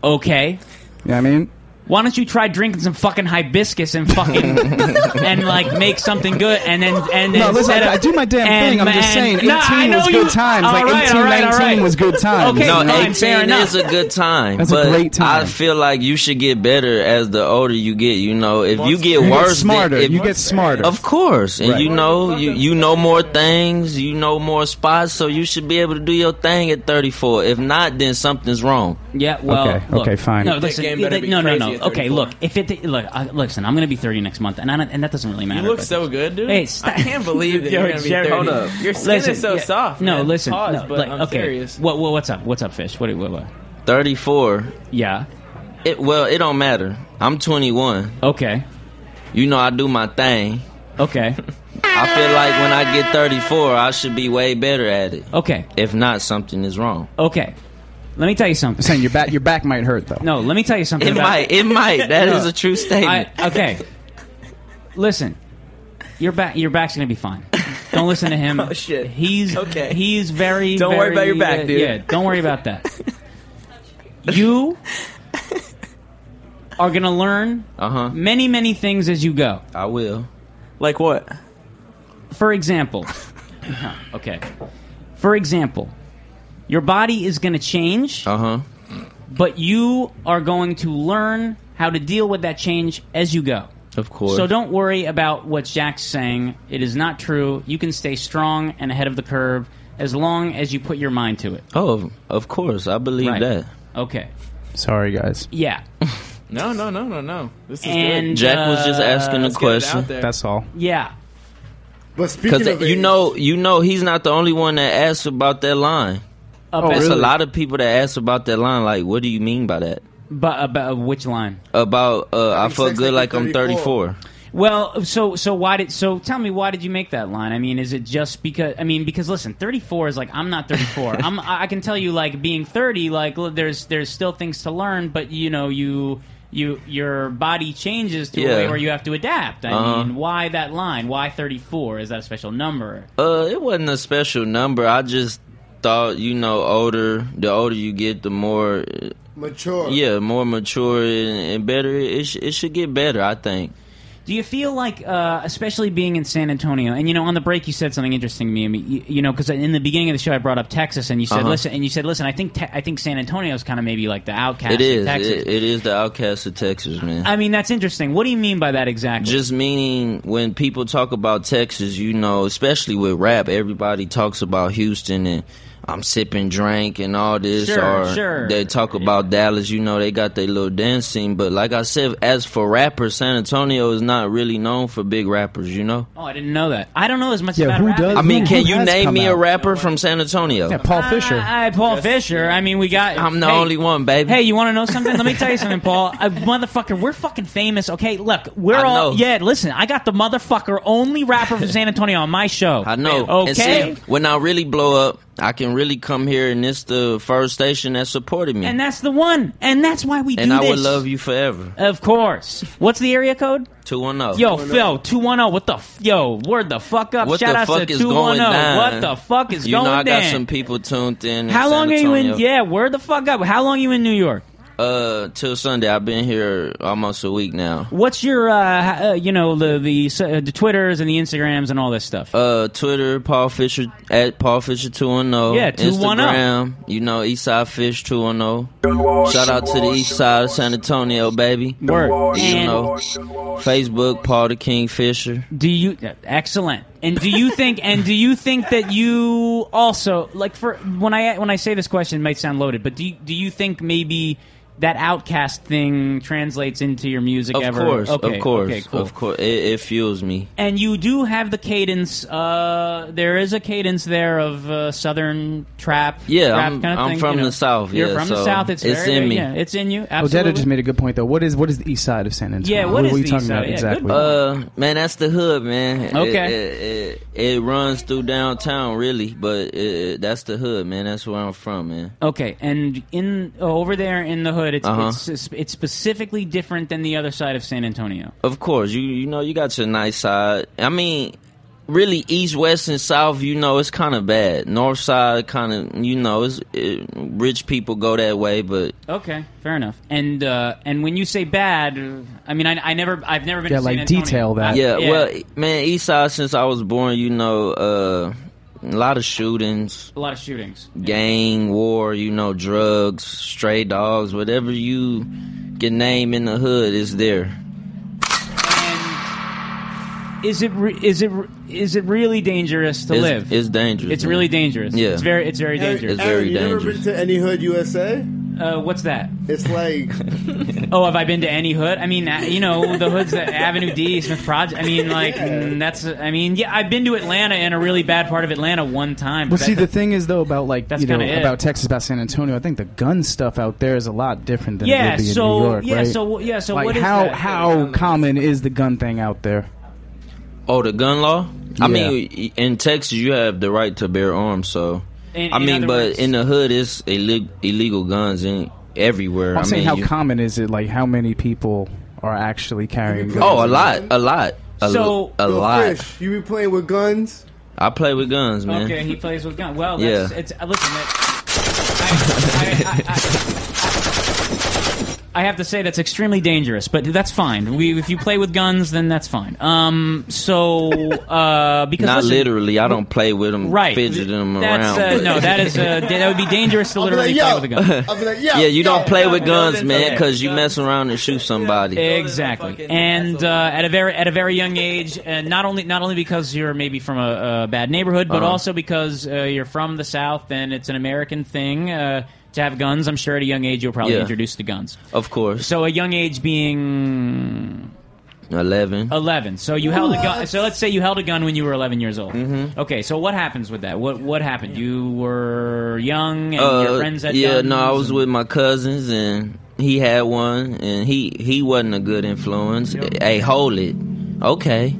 Okay, You know I mean? Why don't you try drinking some fucking hibiscus and fucking and like make something good and then and then No, listen, instead I, of- I do my damn and- thing. I'm just and- saying, 18 No, I know was you- good times. All like right, 18, all right, all 19 right. was good times. Okay, no, fine, eighteen fair is a good time. That's a great time. I feel like you should get better as the older you get. You know, if you get You get worse, smarter. If, You get smarter. Of course, and Right. you know you you know more things. You know more spots, so you should be able to do your thing at 34. If not, then something's wrong. Yeah, well, Okay, look, okay, fine. No, That listen, game better be no, no, no. Crazy at Okay, 34. look, if it look, I, listen, I'm gonna be 30 next month, and I don't, and that doesn't really matter. You look but- so good, dude. Hey, stop. I can't believe that Yo, you're gonna be Jared, 30. hold up. Your skin Listen, is so yeah, soft. No, man. listen, Pause, no, but like, I'm okay, serious. what, what, what's up? What's up, fish? What, what, what? 34. Yeah. It, well, it don't matter. I'm 21. Okay. You know I do my thing. Okay. I feel like when I get 34, I should be way better at it. Okay. If not, something is wrong. Okay. Let me tell you something. I'm saying your back, your back might hurt though. No, let me tell you something. It about- might. It might. That is No. a true statement. I, okay. Listen, your back, your back's gonna be fine. Don't listen to him. Oh, shit. He's Okay. He's very. Don't worry about your very, back, uh, dude. Yeah, don't worry about that. you are gonna learn Uh huh. many, many things as you go. I will. Like what? For example, okay. For example, your body is gonna change, Uh huh. but you are going to learn how to deal with that change as you go. Of course. So don't worry about what Jack's saying. It is not true. You can stay strong and ahead of the curve as long as you put your mind to it. Oh, of- of course. I believe Right. that. Okay. Sorry, guys. Yeah. No, no, no, no, no. This is good. And Jack was just uh, asking a Let's get it out question. there. That's all. Yeah. But speaking Because of you age- know, you know, he's not the only one that asked about that line. Oh, There's really? a lot of people that ask about that line. Like, what do you mean by that? But about which line? About uh, I feel good like like you're I'm 34. 34. Well, so so why did so tell me why did you make that line? I mean, is it just because I mean because listen, 34 is like I'm not 34. I'm I I can tell you like being 30 like there's there's still things to learn, but you know, you you your body changes to a way where you have to adapt. I Uh-huh. mean, why that line? Why 34? Is that a special number? Uh, it wasn't a special number. I just thought, you know, older. The older you get, the more, mature. yeah, more mature and, and better. It sh- it should get better. I think. Do you feel like, uh, especially being in San Antonio, and you know, on the break you said something interesting to me. I mean, you, you know, because in the beginning of the show I brought up Texas, and you said, Uh-huh. listen, and you said, listen, I think te- I think San Antonio is kind of maybe like the outcast. It of is. Texas. It, it is the outcast of Texas, man. I mean, that's interesting. What do you mean by that exactly? Just meaning when people talk about Texas, you know, especially with rap, everybody talks about Houston and I'm sipping drink and all this. Sure, or sure. they talk about Dallas, you know, they got their little dance scene. But like I said, as for rappers, San Antonio is not really known for big rappers, you know? oh, I didn't know that. I don't know as much Yeah, about who rap. does? I mean, Who- can who you name come me a out? rapper from San Antonio? Yeah, Paul Fisher. I, I- Paul Fisher. I mean, we got. I'm the hey, only one, baby. Hey, you want to know something? Let me tell you something, Paul. Uh, motherfucker, we're fucking famous. Okay, look, we're I all. know. Yeah, listen, I got the motherfucker only rapper from San Antonio on my show. I know. Okay. And see, when I really blow up, I can really come here, and it's the first station that supported me. And that's the one. And that's why we And do I this. would love you forever. Of course. What's the area code? 210. Yo, Phil, 210. What the f- Yo, word the fuck up. What Shout the out fuck to is 210. going oh. down? What the fuck is going on? you going know, I down? got some people tuned in. in How San long are you in? Antonio. Yeah, word the fuck up. How long you in New York? Uh, till Sunday. I've been here almost a week now. What's your, uh, uh you know, the the uh, the Twitters and the Instagrams and all this stuff? Uh, Twitter, Paul Fisher at Paul Fisher two one zero. Yeah, 210. Instagram, you know, Eastside Fish two one zero. Shout out to the East Side of San Antonio, baby. Work. You And- know, Facebook, Paul the King Fisher. Do you excellent? And do you think? And do you think that you also like for when I when I say this question it might sound loaded, but do you, do you think maybe that outcast thing translates into your music Of ever? course, okay, of course, okay, cool. of course. It, it fuels me. And you do have the cadence. Uh, there is a cadence there of uh, southern trap. Yeah, rap I'm- kind of I'm thing, from you know. the South, You're yeah, from the south. It's, it's very, in me. Yeah, it's in you. Absolutely. Odetta just made a good point though. What is what is the east side of San Antonio? Yeah, what what is are we the talking east about side? Yeah, exactly? good Uh, man, that's the hood, man. Okay. It, it, it runs through downtown, really, but it, that's the hood, man. That's where I'm from, man. Okay, and in oh, over there in the hood, it's, Uh-huh. it's it's specifically different than the other side of San Antonio. Of course, you you know you got your nice side. I mean, really, east, west, and south. You know, it's kind of bad. North side, kind of, you know, it's it, rich people go that way, but Okay, fair enough. And uh, and when you say bad, uh, I mean I, I never I've never been Yeah, to like Antonio. detail that. I- yeah, well, man, east side since I was born, you know, uh, a lot of shootings. a lot of shootings. gang war, you know, drugs, stray dogs, whatever you can name in the hood is there. Is it re- is it re- is it really dangerous to It's, live? it's dangerous. It's man. really dangerous. Yeah. it's very it's very Erin, dangerous. It's very Erin, you ever dangerous. been to any hood USA? Uh, what's that? It's like Oh, have I been to any hood? I mean, uh, you know, the hoods that Avenue D, Smith Project. I mean, like mm, that's. I mean, yeah, I've been to Atlanta in a really bad part of Atlanta one time. Well, but see, that- the thing is though about like That's you know kinda it. about Texas, about San Antonio. I think the gun stuff out there is a lot different than Yeah, it would be so- in New York, yeah, right? so- yeah, so like what is how that? how common is the gun thing out there? Oh, the gun law? I Yeah. mean, in Texas, you have the right to bear arms, so. In- I in mean, other but words- in the hood, it's illegal, illegal guns in everywhere. I'm I saying mean, how you- common is it? Like how many people are actually carrying mm-hmm. guns? Oh, a lot, a lot, a, So- a lot. Fish, you be playing with guns? I play with guns, man. Okay, he plays with guns. Well, Yeah. that's, it's listen. That, I, I, I, I, I have to say that's extremely dangerous, but that's fine. We, if you play with guns, then that's fine. Um, so uh, because Not listen, literally. I don't play with them, right? fidgeting them That's, around. Uh, no, that is uh, that would be dangerous to literally like, play with a gun. Like, yo, yeah, you yo, don't play yo, with yo, guns, that's man, okay. because you mess around and shoot somebody. Exactly, and uh, at a very at a very young age, and not only not only because you're maybe from a, a bad neighborhood, but Uh-huh. also because uh, you're from the South and it's an American thing uh, to have guns. I'm sure at a young age you'll probably Yeah. introduced to guns. Of course. So a young age being 11. 11. So you held a gun. So let's say you held a gun when you were 11 years old. Mhm. Okay. So what happens with that? What what happened? You were young and Uh, your friends had yeah, guns. no, I was and- with my cousins and he had one and he he wasn't a good influence. Hey, hold it, okay,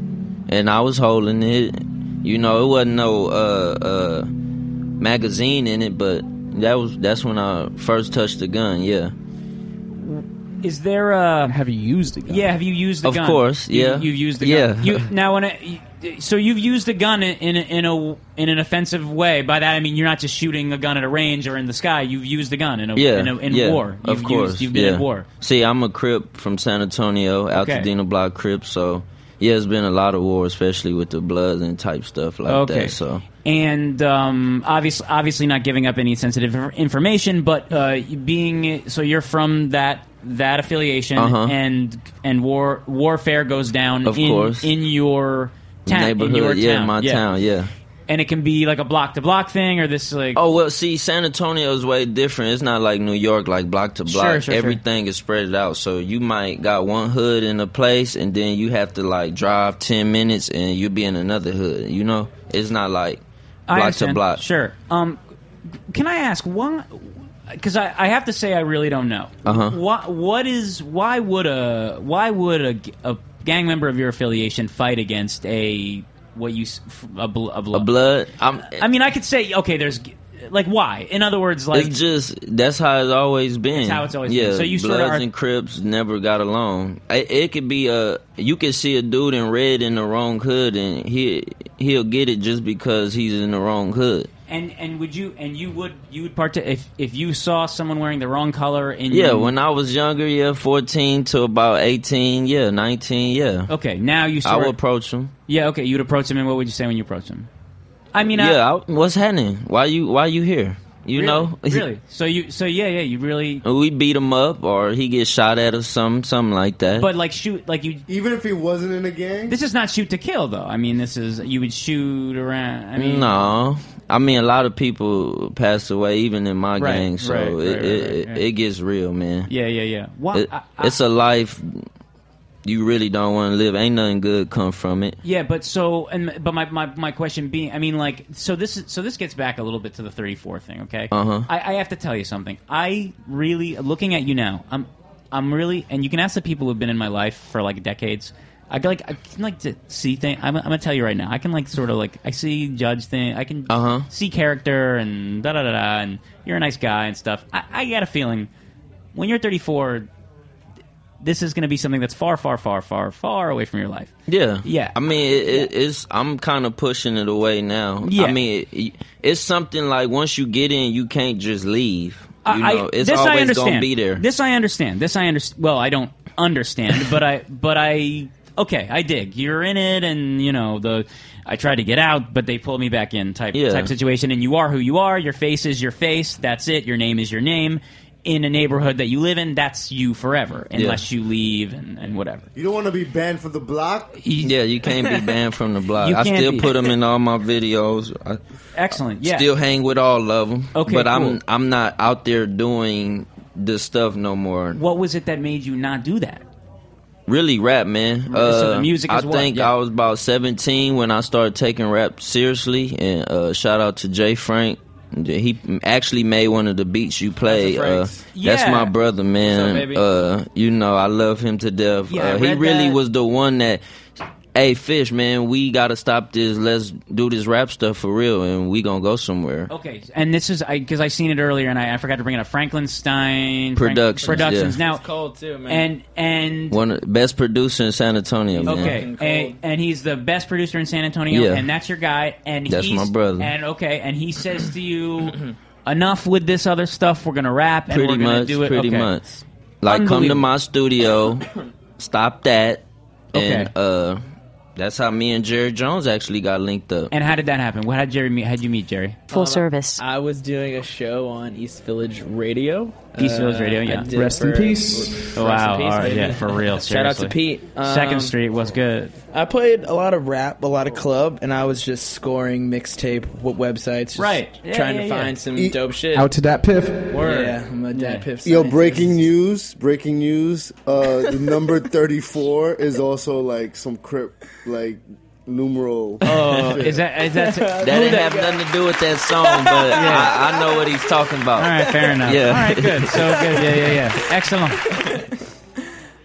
and I was holding it. You know, it wasn't no uh uh magazine in it, but that was that's when I first touched the gun. Yeah, Is there a? Have you used a gun? Yeah. Have you used the Of gun? Of course, yeah. You've used the Yeah. gun. You, now, when it, so you've used a gun in in a, in a in an offensive way. By that I mean you're not just shooting a gun at a range or in the sky. You've used a gun in a yeah, in, a, in yeah, war. You've of course, used, you've been yeah. at war. See, I'm a Crip from San Antonio, Okay. Altadena Block Crip, so. Yeah, it's been a lot of war, especially with the bloods and type stuff like Okay. that. So and um, obviously, obviously not giving up any sensitive information, but uh, being so you're from that that affiliation, Uh-huh. and and war warfare goes down Of in, course. in your town, neighborhood, in your yeah, town, my town, yeah. And it can be like a block to block thing, or this like Oh well, see, San Antonio is way different. It's not like New York, like block to block. Sure, sure, sure. Everything is spread out. So you might got one hood in a place, and then you have to like drive ten minutes, and you'll be in another hood. You know, it's not like block to block. Sure. Um, can I ask why? Because I, I have to say I really don't know. Uh-huh. Why, what is why would a why would a, a gang member of your affiliation fight against a what you s- a, bl- a blood? A blood. I'm, I mean, I could say okay. There's like why? In other words, like it's just that's how it's always been. It's how it's always yeah, been. So you Bloods are- and Crips never got along. It, it could be a you could see a dude in red in the wrong hood, and he he'll get it just because he's in the wrong hood. And and would you and you would you would part if if you saw someone wearing the wrong color in Yeah, when I was younger, yeah, fourteen to about eighteen, yeah, nineteen, yeah. okay now you I would approach them yeah okay you'd approach them and what would you say when you approach them I mean I, yeah, I, what's happening? Why you Why you here? You Really? know, really? So you, so yeah, yeah, you really. we beat him up, or he gets shot at, or something, something like that. But like shoot, like you. Even if he wasn't in a gang, This is not shoot to kill, though. I mean, this is you would shoot around. I mean, no, I mean a lot of people pass away, even in my Right, gang. So right, it, right, it, right, it, right. it gets real, man. Yeah, yeah, yeah. Why? It- I- I- it's a life you really don't want to live. Ain't nothing good come from it. Yeah, but so and but my, my my question being, I mean, like, so this is so this gets back a little bit to the thirty four thing, okay? Uh-huh. I, I have to tell you something. I really looking at you now. I'm I'm really, and you can ask the people who've been in my life for like decades. I can, like I can like to see things. I'm, I'm gonna tell you right now. I can like sort of like I see judge thing. I can Uh-huh. see character and da da da da. And you're a nice guy and stuff. I, I got a feeling when you're 34, this is going to be something that's far, far, far, far, far away from your life. Yeah, Yeah. I mean, it, it, it's I'm kind of pushing it away now. Yeah. I mean, it, it's something like once you get in, you can't just leave. You I- know, it's this I always understand. gonna be there. This I understand. This I understand. Well, I don't understand, but I, but I, okay, I dig. You're in it, and you know the. I tried to get out, but they pulled me back in. Type Yeah. type situation, and you are who you are. Your face is your face. That's it. Your name is your name. In a neighborhood that you live in, that's you forever, unless you leave and, and whatever. you don't want to be banned from the block. yeah, you can't be banned from the block. You I can't still be. put them in all my videos. I Excellent. Yeah. still hang with all of them. Okay, but cool. I'm I'm not out there doing the stuff no more. what was it that made you not do that? Really, rap, man. So Uh, the music I is what? think Yeah. I was about 17 when I started taking rap seriously. And uh, shout out to Jay Frank. He actually made one of the beats you play. That's Uh, Franks. That's my brother, man. baby? uh, you know, I love him to death. Yeah, uh, he really that. was the one that. Hey, Fish, man, we gotta stop this. Let's do this rap stuff for real, and we gonna go somewhere. Okay, and this is because I, seen it earlier, and I, I forgot to bring it up. Franklin Frank- Productions, Productions. yeah. Now, It's cold too, man. and and One of the best producer in San Antonio, okay, Fucking and, and he's the best producer in San Antonio, Yeah. and that's your guy, and That's he's, my brother. And okay, and he says to you, "Enough with this other stuff. We're gonna rap, and pretty we're gonna much, do it." pretty okay. much. Like, come to my studio, stop that, and Okay. uh, that's how me and Jerry Jones actually got linked up. And how did that happen? What had Jerry meet? How'd you meet Jerry? Full service. I was doing a show on East Village Radio, East Village Radio, yeah. did Rest in peace. rest Oh, wow. in peace, All right, yeah, for real. Shout out to seriously. Pete. Second Um, Street was good. I played a lot of rap, a lot of club, and I was just scoring mixtape w- websites, just Right. Yeah, trying yeah, to yeah. find some E- dope shit. Out to DatPiff. Word. Yeah, I'm a DatPiff. Yo, scientist. breaking news! Breaking news! Uh, the number thirty-four is also like some crip like numeral. Oh, is that is that? That didn't have nothing to do with that song, but I, I know what he's talking about. All right, fair enough. Yeah. All right, good. So good. Yeah, yeah, yeah. Excellent. yeah.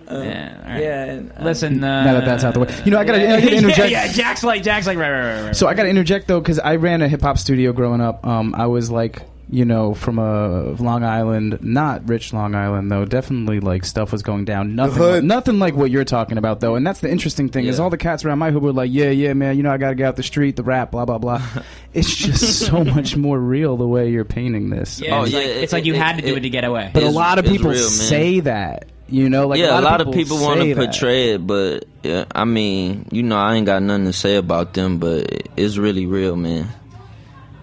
All right. Yeah, and, um, Listen. Uh, Now that that's out the way, you know, I gotta, I gotta yeah, interject. yeah, Jack's like Jack's like right, right, right, right. So I got to interject though because I ran a hip hop studio growing up. Um, I was like, you know, from a Long Island, not rich Long Island though. Definitely like stuff was going down. Nothing, hood. nothing like what you're talking about though. And that's the interesting thing is all the cats around my hood were like, yeah, yeah, man, you know, I got to get out the street, the rap, blah blah blah. it's just so much more real the way you're painting this. yeah, Oh, it's, yeah, like, it- it's like you it- had to do it- it to get away. But a lot of people real, say that. You know, like yeah, a lot, of people, want to portray it, but yeah, I mean, you know, I ain't got nothing to say about them, but it's really real, man.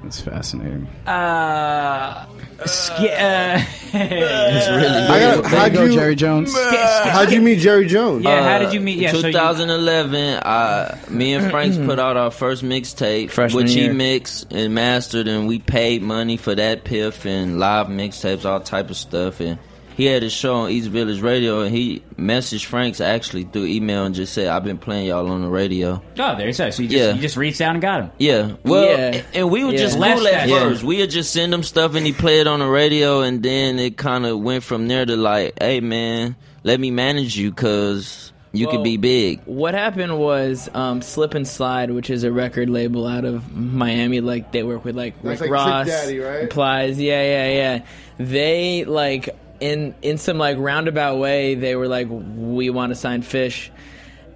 It's fascinating. Uh, sk- uh, It's really I real. got, There you how'd go, you Jerry Jones. how'd you meet Jerry Jones? yeah, how did you meet? Yeah, so you, 2011, uh, me and Franks put out our first mixtape, Freshman which he year. mixed and mastered, and we paid money for DatPiff and live mixtapes, all type of stuff. And he had a show on East Village Radio, and he messaged Franks actually through email and just said, "I've been playing y'all on the radio." oh, there you go. So you just Yeah. you just reached out and got him. Yeah, well, Yeah. and we were Yeah. just Less cool at that. first. We would just send him stuff, and he play it on the radio, and then it kind of went from there to like, "Hey, man, let me manage you, cause you Well, could be big." What happened was um, Slip and Slide, which is a record label out of Miami. Like they work with like That's Rick like Ross, Daddy, right? Plies. Yeah, yeah, yeah. They like in in some like roundabout way. They were like, we want to sign Fish,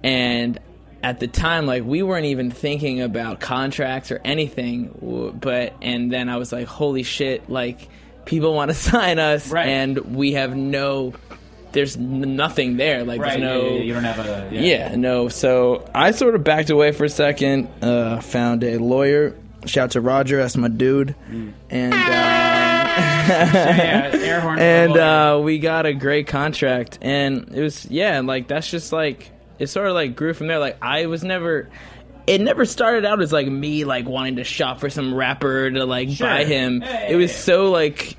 and at the time, like we weren't even thinking about contracts or anything. But and then I was like, holy shit! Like people want to sign us, Right. and we have no. There's nothing there. Like Right. there's no. yeah, you don't have a. Yeah. Yeah, no. So I sort of backed away for a second. Uh, found a lawyer. Shout to Roger, that's my dude. And yeah, air horn. and for the lawyer. uh, we got a great contract. And it was yeah, like that's just like it sort of like grew from there. Like I was never. It never started out as like me like wanting to shop for some rapper to like Sure. buy him. Yeah, it was so like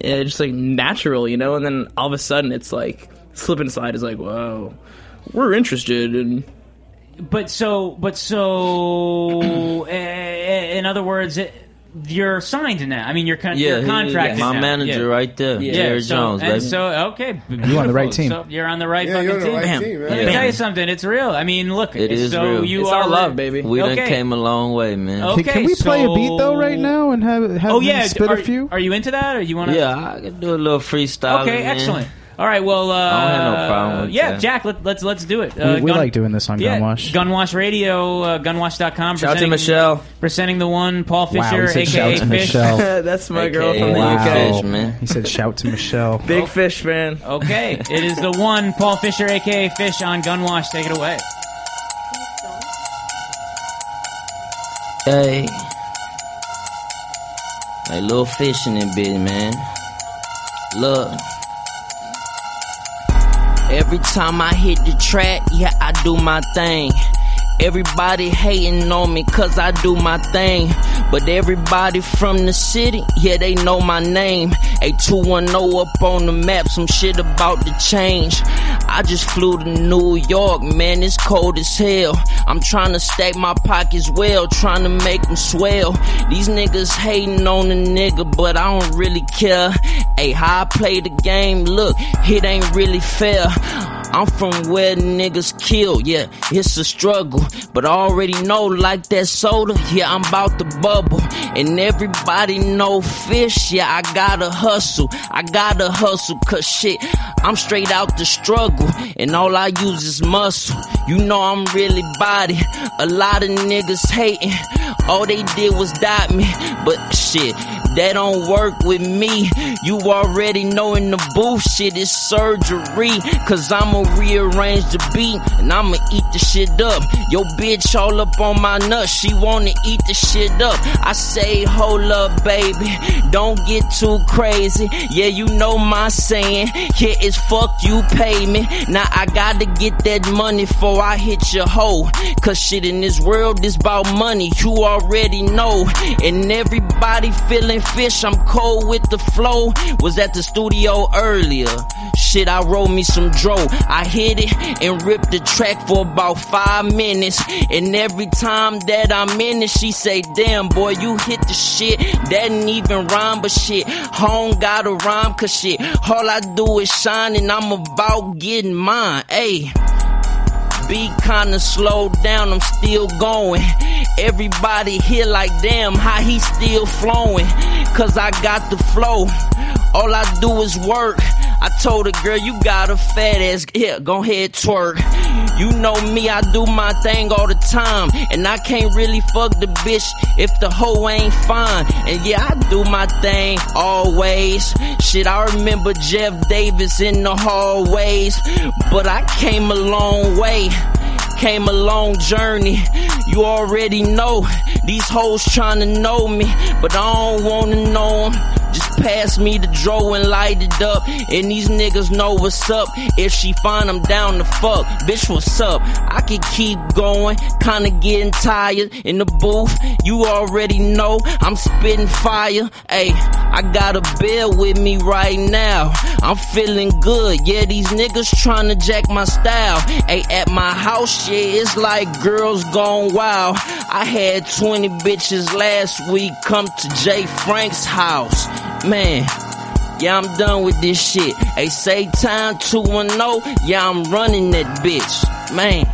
yeah, just like natural, you know. And then all of a sudden, it's like slip and slide is like, whoa, we're interested in. But so, but so, in other words, it, you're signed now. I mean, you're, con- Yeah, you're he- contracted. my now. manager yeah. right there, Yeah. Jerry so, Jones, and baby. So okay, You on the right team. So you're on the right Yeah, fucking you're on the team. right Bam. team, man. Let me Yeah. tell you something. It's real. I mean, look, It is so real. you It's are all love, baby. we okay. done came a long way, man. Okay. Can, can we play a beat though right now and have have Oh yeah, spit are, a few? Are you into that, or you want to? Yeah, I can do a little freestyle. Okay, excellent. All right, well, uh, I don't have no problem with yeah, that. Jack, let, let's let's do it. Uh, we we like doing this on yeah, Gunwash. Gunwash Radio, uh, gunwash.com. Shout out to presenting- Michelle. Presenting the one, Paul Wow, Fisher, he said aka shout to Fish. Michelle. That's my AKA girl from the Wow. UK. Fish, man. He said, "Shout to Michelle." Big fish fan. Okay, it is the one, Paul Fisher, aka Fish, on Gunwash. Take it away. Hey. Hey, little fish in it, bit, man. Look. Every time I hit the track, yeah, I do my thing. Everybody hating on me cause I do my thing. But everybody from the city, yeah, they know my name. A 210 up on the map, some shit about to change. I just flew to New York, man, it's cold as hell. I'm trying to stack my pockets well, trying to make them swell. These niggas hating on a nigga, but I don't really care. Hey, how I play the game, look, it ain't really fair. I'm from where niggas kill, yeah, it's a struggle. But I already know, like that soda, yeah, I'm about to bubble. And everybody know fish, yeah, I gotta hustle. I gotta hustle, cause shit, I'm straight out the struggle. And all I use is muscle. You know I'm really body. A lot of niggas hating. All they did was dot me. But shit, that don't work with me. You already know in the bullshit shit is surgery. Cause I'ma rearrange the beat and I'ma eat the shit up. Yo, bitch, all up on my nuts. She wanna eat the shit up. I say, hold up, baby. Don't get too crazy. Yeah, you know my saying. Yeah, it's fuck you pay me. Now I gotta get that money before I hit your hoe. Cause shit in this world is about money. You already know. And everybody feeling fish. I'm cold with the flow. Was at the studio earlier. Shit, I rolled me some dro. I hit it and ripped the track for about five minutes. And every time that I'm in it, she say, damn boy, you hit the shit. That didn't even rhyme, but shit. Home got a rhyme, cause shit. All I do is shine and I'm about getting mine. Ayy. Beat kinda slowed down, I'm still going. Everybody here like, damn, how he still flowing. Cause I got the flow. All I do is work. I told her, girl, you got a fat ass. Yeah, go ahead, twerk. You know me, I do my thing all the time. And I can't really fuck the bitch if the hoe ain't fine. And yeah, I do my thing always. Shit, I remember Jeff Davis in the hallways. But I came a long way. Came a long journey. You already know. These hoes trying to know me. But I don't wanna know them. Just pass me the dro and light it up. And these niggas know what's up. If she find I'm down to fuck. Bitch, what's up? I can keep going. Kinda getting tired in the booth. You already know I'm spitting fire. Hey, I got a bill with me right now. I'm feeling good. Yeah, these niggas trying to jack my style. Hey, at my house, yeah, it's like girls gone wild. I had 20 bitches last week come to Jay Frank's house. Man. Yeah, I'm done with this shit. Hey, say time 210. Yeah, I'm running that bitch. Man.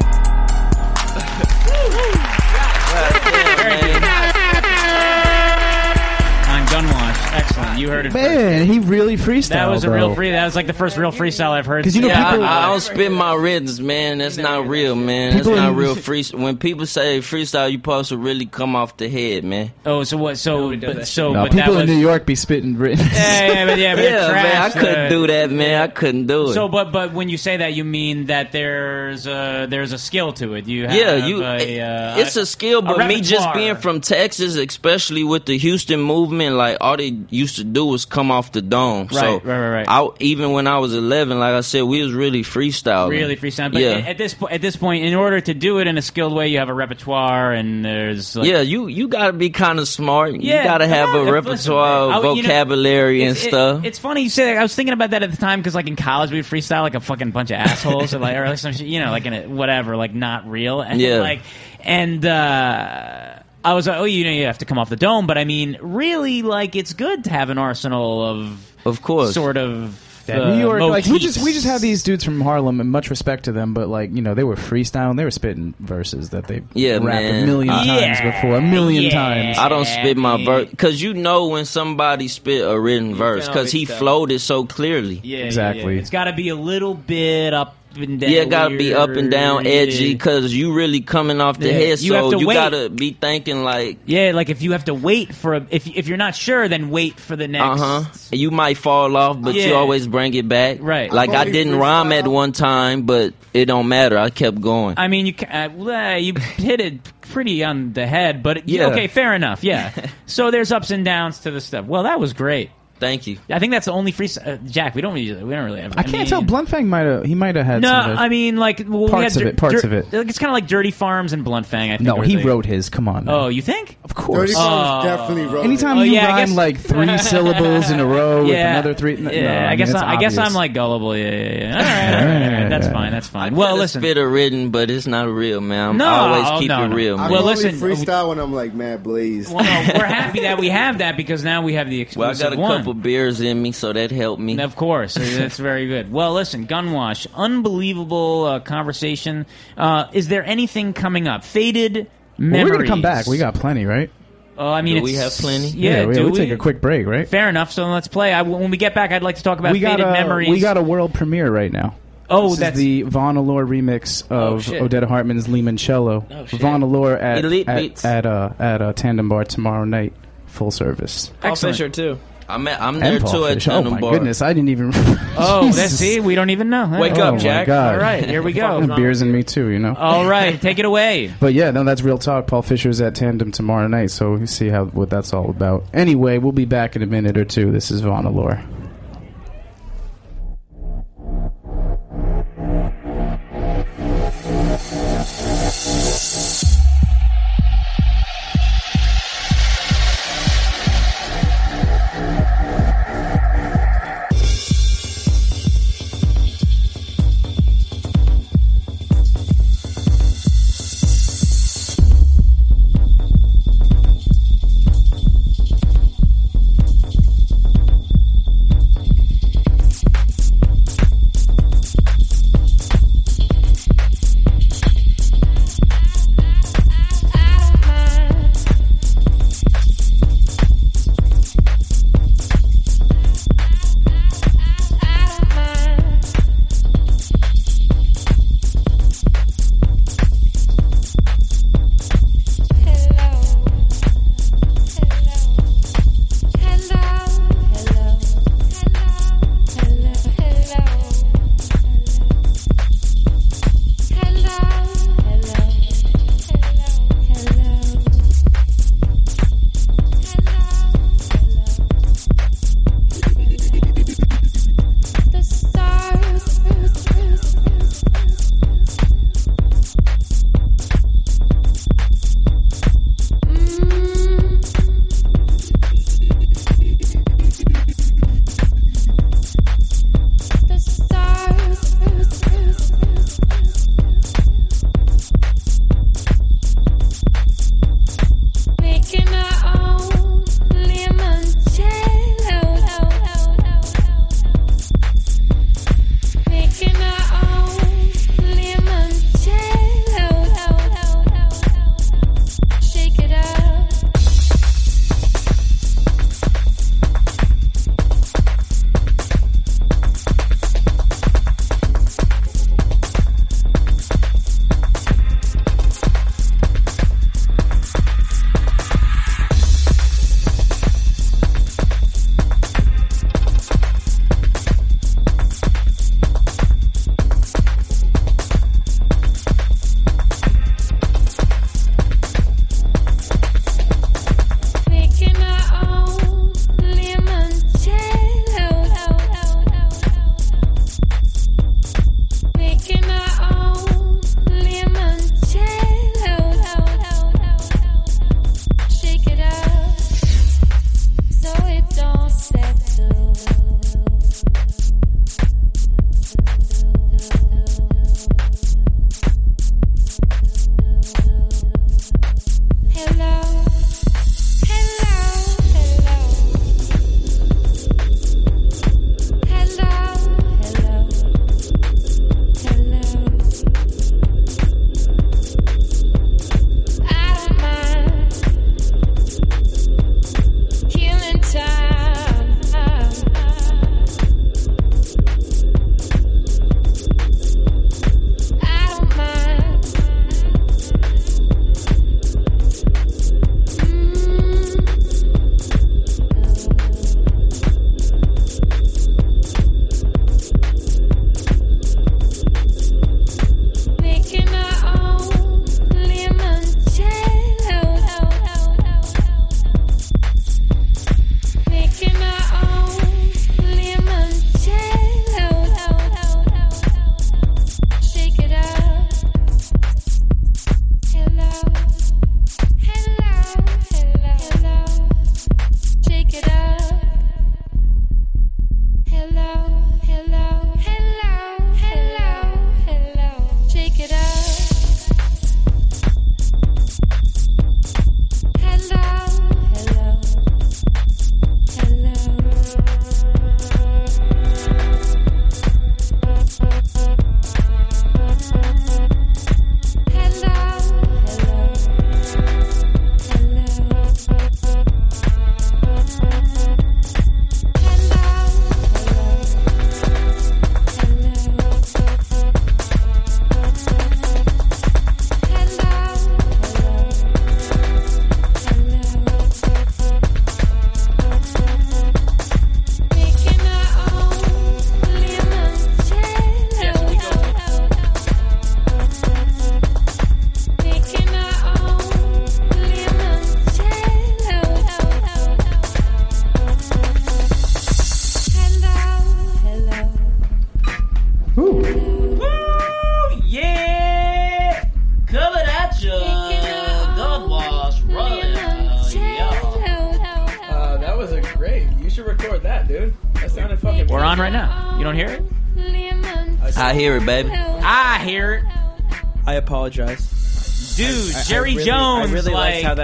Excellent. You heard it first. Man, he really freestyled. That was a bro. real free. That was like the first real freestyle I've heard. 'Cause you know yeah, people- I, I don't spit my rhythms, man. That's not real, man. That's not real freestyle. When people say freestyle, you supposed to really come off the head, man. Oh, so what? So, but, so, No, but people that in New York be spitting written. Yeah, yeah, but yeah, but Yeah, it man, I couldn't the- do that, man. I couldn't do it. So, but but when you say that, you mean that there's a there's a skill to it. You have yeah, you. A, uh, it's a skill, but me just being from Texas, especially with the Houston movement, like all they used to do was come off the dome. so, Right, right, right, right. I, even when I was eleven, like I said, we was really freestyling. really freestyle. But yeah. at this po- at this point, in order to do it in a skilled way, you have a repertoire, and there's like, yeah, you you gotta be kind of smart. Yeah, you gotta have yeah, a repertoire, man. I- you know, vocabulary and it- stuff. it's funny you say that. I was thinking about that at the time because, like, in college, we freestyle like a fucking bunch of assholes, or like, or like some shit, you know, like in a, whatever, like not real, and Yeah. like, and uh, I was like, oh, you know, you have to come off the dome, but I mean, really, like, it's good to have an arsenal of, of course, sort of. Yeah, uh, New York, like we just we just have these dudes from Harlem, and much respect to them, but like you know they were freestyling, they were spitting verses that they Yeah, rapped man. a million I- times before, a million times. I don't spit my verse because you know when somebody spit a written verse because he flowed it so clearly. Yeah, yeah, yeah. It's got to be a little bit up and down. Yeah, gotta be up and down, edgy, because you really coming off the Yeah. head, You so have to you wait. gotta be thinking like, Yeah, like if you have to wait for a, if if you're not sure, then wait for the next. uh huh. You might fall off, but Yeah. you always bring it back. Right. Like I've I only didn't rhyme at one time, but it don't matter. I kept going. I mean, you uh, you hit it pretty on the head, but Yeah. okay, fair enough. Yeah. so there's ups and downs to the stuff. Well, that was great. Thank you. I think that's the only free. Uh, Jack, we don't really, we don't really have. I can't mean- tell. Bluntfang might have he might have had No, some. I mean like well, we Parts had of dir- it, parts dir- of it. It's kind of like Dirty Farms and Bluntfang. I think. no, he the- wrote his. Come on. Oh, you think? Of course. Dirty Farms definitely wrote Anytime Oh, you yeah, rhyme guess- like three syllables in a row with another three, no, Yeah, I, I guess I, I guess I'm like gullible. Yeah, yeah, yeah. All right, all right, all right. that's fine. That's fine. Well, Coulda listen. spit a written, but it's not real, man. I'm No, always keep no, it no. real, I man. Well, only listen, freestyle when I'm like mad blaze. Well, we're happy that we have that because now we have the Well, I exclusive one. Couple beers in me, so that helped me. Of course, that's very good. Well, listen, Gunwash, unbelievable uh, conversation. Uh, is there anything coming up? Faded Well, memories. we're gonna come back. We got plenty, right? Oh, I mean, Do we it's- have plenty? Yeah, we, do we'll we? take a quick break, right? Fair enough. So let's play. I, when we get back, I'd like to talk about we got faded a memories. we got a world premiere right now. Oh, this that's- is the Von Allure remix of shit. Odetta Hartman's Limoncello. Oh, shit. Von Allure at Elite at, Beats. at uh at uh, Tandem Bar tomorrow night, full service. Paul Excellent. Fisher too. I'm at, I'm And there Paul too at Fish. Oh Tandem my Bar. goodness, I didn't even. Oh, Jesus. that's see, we don't even know. Wake Oh up, my Jack. God. All right, here we go. Beers in me too, you know. All right, take it away. But yeah, no, that's real talk. Paul Fisher's at Tandem tomorrow night, so we'll see how what that's all about. Anyway, we'll be back in a minute or two. This is Vaughn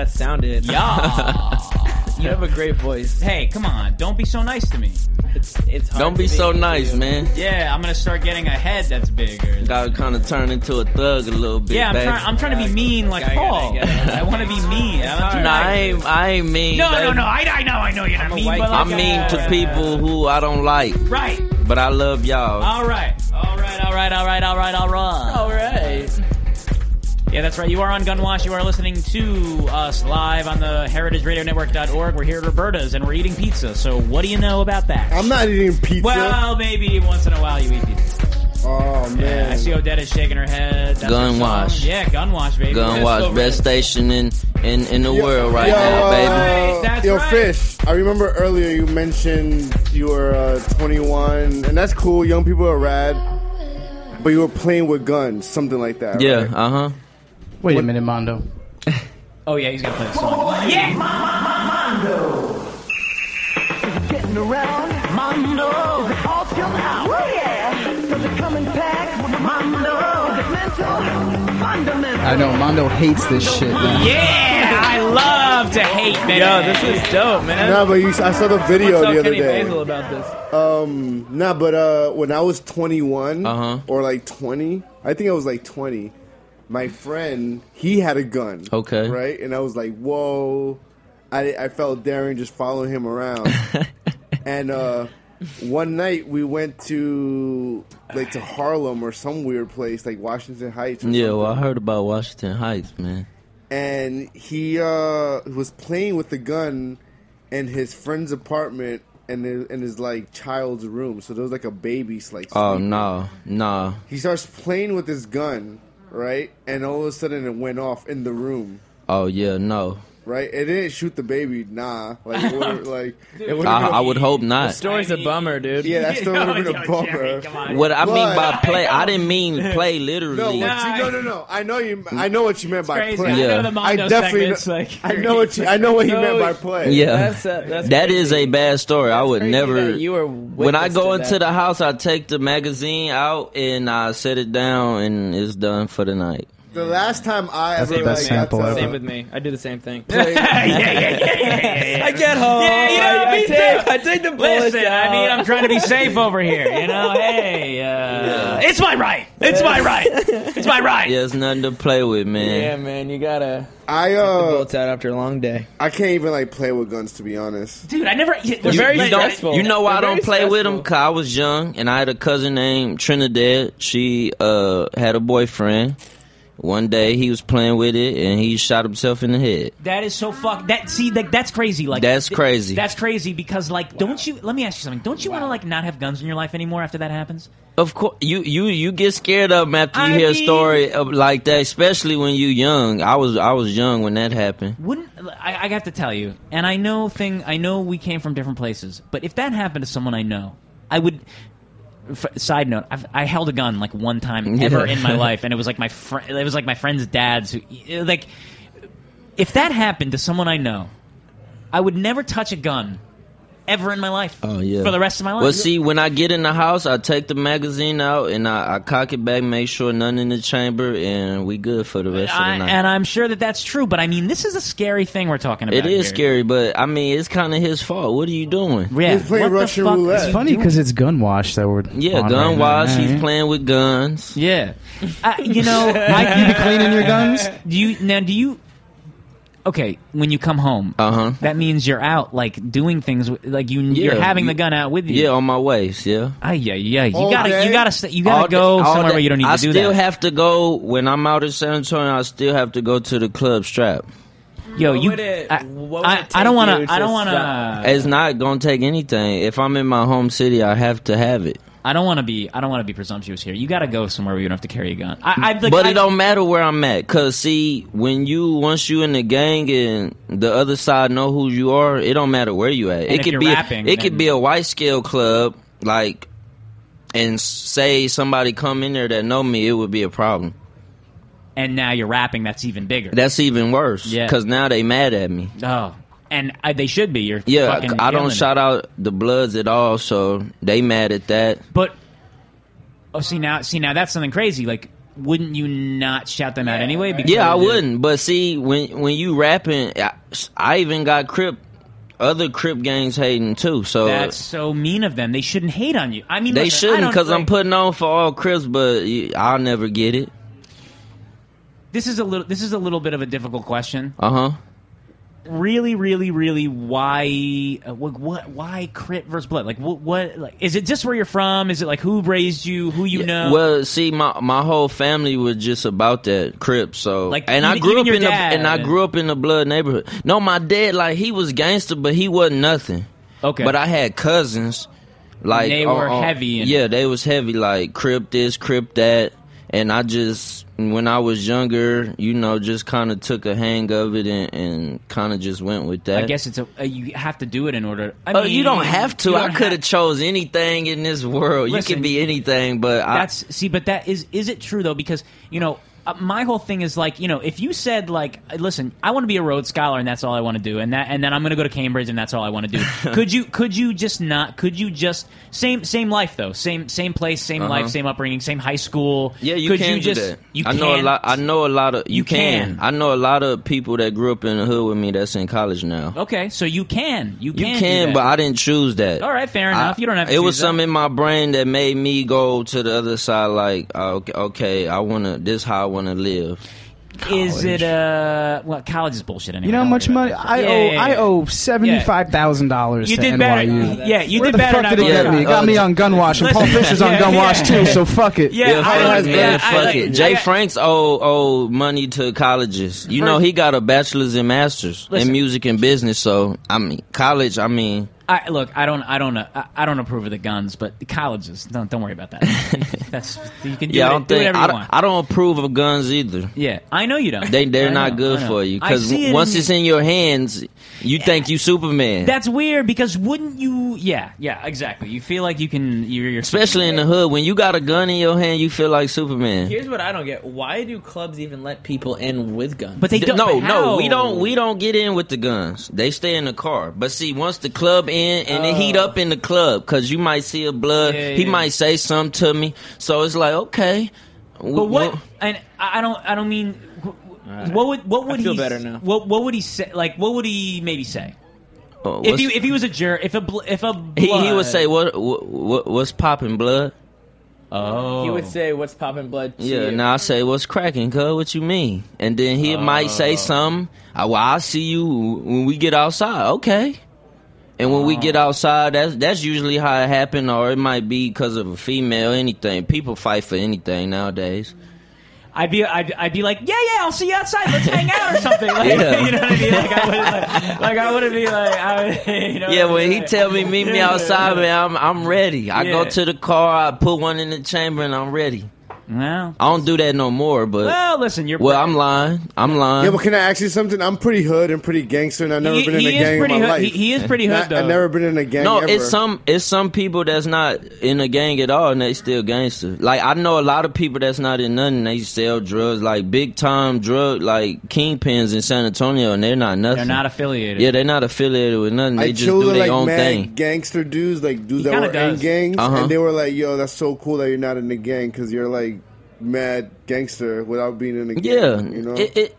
that sounded. Yeah. you have a great voice. hey, come on. Don't be so nice to me. It's it's hard Don't to be so nice, you. man. Yeah, I'm gonna start getting a head that's bigger. Gotta kind of turn into a thug a little bit. Yeah, I'm baby. trying. I'm trying to be mean like I gotta Paul. get it. I want to be mean. I'm Nah, I ain't, I ain't mean. No, no, no. I, I know, I know you're not I'm mean, but like, I'm mean to people who I don't like, Right. but I love y'all. All right. All right. That's right. You are on Gunwash. You are listening to us live on the heritageradionetwork.org. We're here at Roberta's and we're eating pizza. So what do you know about that? I'm not eating pizza. well, maybe once in a while you eat pizza. oh Yeah, man. I see Odetta shaking her head. That's Gun song. wash. Yeah, Gunwash, baby. Gun Let's Watch, best station in in, in the Yo- world right yo, now, uh, baby. Right, that's yo, right. fish. I remember earlier you mentioned you were uh, 21, and that's cool. Young people are rad, but you were playing with guns, something like that. Yeah, right? uh huh. Wait a minute, Mondo. Oh, yeah, he's going to play the song. Yeah! Mondo. Getting around, Mondo. All still out. Oh yeah. Does it come in packs? Mondo. Is it mental? Fundamental. I know Mondo hates this shit. Man. Yeah! I love to hate, man. Yo, this is dope, man. Nah, but you, I saw the video What's up, the other Kenny day. Basil about this? Um, nah, but uh, when I was 21 Uh-huh. or like 20, I think I was like 20. My friend, he had a gun. Okay. Right, and I was like, whoa. I I felt daring just following him around. and uh, one night we went to like to Harlem or some weird place like Washington Heights. Or Yeah, something. well, I heard about Washington Heights, man. and he uh, was playing with the gun in his friend's apartment and in, in his like child's room. So there was like a baby like. Oh sleeping. no, no. He starts playing with his gun, right? And all of a sudden it went off in the room. Oh yeah, no. Right, it didn't shoot the baby. Nah, like, it would've- like it would. I, I would hope not. The not. story's a bummer, dude. Yeah, that still would have been a Yo, Jerry, bummer. What I mean by But- play, I didn't mean play No, literally. what you, no, no, no. I know you. I know what you meant by crazy. play. I know the Mondo I definitely. segments, Know, like, I know what you. I know what he meant by play. Yeah, That's, uh, that's that is a bad story. I would crazy never. that you were when I witness go into that. the house, I take the magazine out and I set it down, and it's done for the night. The last time I That's ever the best like, got sample to, ever. Same with me. I do the same thing. yeah, yeah, yeah, yeah, yeah, yeah. I get home. Yeah, you know, I, me I take, too. I take the bullets Listen, I out. mean, I'm trying to be safe over here. You know, hey, uh, it's my right. It's my right. It's my right. Yeah, it's nothing to play with, man. Yeah, man, you gotta I take the uh, bullets out after a long day. I can't even like play with guns to be honest. Dude, I never. Yeah, They're You, very you don't, stressful. you know why I They're don't very play with them? stressful. Cause I was young and I had a cousin named Trinidad. She uh had a boyfriend. One day he was playing with it and he shot himself in the head. That is so fuck. That see, like that's crazy. Like That's th- crazy. That's crazy because like, don't you? Let me ask you something. Don't you want to like not have guns in your life anymore after that happens? Of course, you you you get scared of 'em after you I hear a story of, like that, especially when you're young. I was I was young when that happened. Wouldn't I, I have to tell you? And I know thing. I know we came from different places, but if that happened to someone I know, I would. F- side note: I've, I held a gun like one time ever in my life, and it was like my friend. It was like my friend's dad's. Who, like, if that happened to someone I know, I would never touch a gun ever in my life. Oh yeah, for the rest of my life. Well, see, when I get in the house, I take the magazine out and I, I cock it back, make sure none in the chamber, and we good for the rest of the night. and I'm sure that that's true, but I mean, this is a scary thing we're talking about. It is here. scary, but I mean, it's kind of his fault. What are you doing? Yeah, He's playing what the Russian fuck roulette. It's funny because it's gun wash that we're Yeah, on gun right wash. Yeah, He's playing with guns. Yeah, uh, you know, Mike, You be cleaning your guns? Do you now? Do you? Okay, when you come home, Uh huh. that means you're out, like doing things, like you. Yeah, you're having you- the gun out with you. Yeah, on my waist. Yeah. Ay, yeah, yeah. You All gotta, day? you gotta, st- you gotta All go day- somewhere day. where you don't need I to do that. I still have to go when I'm out in San Antonio. I still have to go to the club strap. Yo, What you. would it- I, I, I don't want to. I don't want to. It's not gonna take anything. If I'm in my home city, I have to have it. I don't want to be. I don't want to be presumptuous here. You gotta go somewhere where you don't have to carry a gun. I, I like, but I, it don't matter where I'm at, cause see, when you once you in the gang and the other side know who you are, it don't matter where you at. It could be rapping, it then- could be a white scale club, like, and say somebody come in there that know me, it would be a problem. And now you're rapping. That's even bigger. That's even worse, Yeah. cause now they mad at me. Oh, and I, they should be. You're Yeah, fucking I don't killing it. shout out the Bloods at all, so they mad at that. But oh, see now, see now that's something crazy. Like, wouldn't you not shout them out anyway? Because Yeah, I wouldn't. But see, when when you rapping, I, I even got Crip, other Crip gangs hating too. So That's so mean of them. They shouldn't hate on you. I mean, they listen, shouldn't because I'm putting on for all Crips, but I'll never get it. This is a little. This is a little bit of a difficult question. Uh huh. Really, really, really. Why? Uh, what, what? Why Crip versus Blood? Like, what? What? Like, is it just where you're from? Is it like who raised you? Who you know? Well, see, my my whole family was just about that Crip. So, Like, and I grew up in the and I grew up in the Blood neighborhood. No, my dad, like he was gangster, but he wasn't nothing. Okay. but I had cousins, like They were on- heavy in yeah, they was heavy, like Crip this, Crip that, and I just when I was younger, you know, just kind of took a hang of it and, and kind of just went with that. I guess it's a. Uh, you have to do it in order. I oh, mean, you don't have to. I don't could have chose anything in this world. you Listen, can be anything, but I, That's see, but that is is it true though? Because you know, uh, my whole thing is like, you know, if you said like, listen, I want to be a Rhodes Scholar and that's all I want to do, and that, and then I'm going to go to Cambridge and that's all I want to do. could you, could you just not? Could you just same same life though, same same place, same Uh-huh. life, same upbringing, same high school? Yeah, you could can you do just, that. You I know a lot. I know a lot of. You, You can. can. I know a lot of people that grew up in the hood with me that's in college now. Okay, so you can, you You can, can, do that. but I didn't choose that. All right, fair enough. I- you don't have. to It was that. something in my brain that made me go to the other side. Like, okay, okay I wanna. This how I wanna live. Is it uh? Well, college is bullshit anyway. You know how Don't much worry money about I that. owe? Yeah, yeah, yeah. I owe seventy five thousand dollars You to did NYU. better. Yeah, you Where did the better fuck not did he to get do me? He got me on Gunwash, and Paul Listen, Fisher's on yeah, Gunwash yeah. too. So fuck it. Yeah, I fuck like- it, yeah, man. I fuck like- it. Jay I- Franks owe owe money to colleges. You know, he got a bachelor's and master's Listen. in music and business. So I mean, college. I mean, I, look, I don't, I don't, uh, I- I don't approve of the guns, but the colleges, don't, don't worry about that. That's you can do, yeah, I don't do think whatever I you don't, want. I don't approve of guns either. Yeah, I know you don't. They they're I not know, good I know. for you I because see it once in- it's in your hands, you think you Superman. That's weird because wouldn't you? Yeah, yeah, exactly. You feel like you can. You're, you're Especially in the hood, when you got a gun in your hand, you feel like Superman. Here's what I don't get: Why do clubs even let people in with guns? But they don't. no, no, we don't. We don't get in with the guns. They stay in the car. But see, once the club in and it heat up in the club, because you might see a blood, Yeah, he yeah. might say something to me. So it's like, okay, But what? And I I don't. I don't mean. What would? What would I feel he? better now. What What would he say? Like, what would he maybe say? Uh, If he if he was a jerk, if a bl- if a he, he would say, what, what, what what's popping blood? Oh, He would say, "What's popping blood?" To Yeah, you? now I say, what's cracking, cuz? What you mean? And then he might Oh. say something. I, well, I'll see you when we get outside. Okay. And when we get outside, that's that's usually how it happened, or it might be because of a female, anything. People fight for anything nowadays. I'd be I'd, I'd be like, yeah, yeah, I'll see you outside. Let's hang out or something. Like, Yeah. you know what I mean? Like I wouldn't like, like I wouldn't be like, I would, you know. Yeah, when he tell me meet me outside, man, I'm I'm ready. I go to the car, I put one in the chamber, and I'm ready. Well, I don't do that no more, but well, listen, you're. well, I'm lying. I'm lying. Yeah, but can I ask you something? I'm pretty hood and pretty gangster, and I've never He- been in he a is gang in pretty my hood- life. he- he is pretty hood, I've never been in a gang. No, ever. it's some it's some people that's not in a gang at all and they still gangster. Like I know a lot of people that's not in nothing. They sell drugs, like big time drug, like kingpins in San Antonio, and they're not nothing. They're not affiliated. Yeah, they're not affiliated with nothing. They I just do with their like own mad thing. gangster dudes, like dudes He that were kinda in gangs, Uh-huh. and they were like, "Yo, that's so cool that you're not in the gang because you're like mad gangster without being in the gang." Yeah, you know. it, it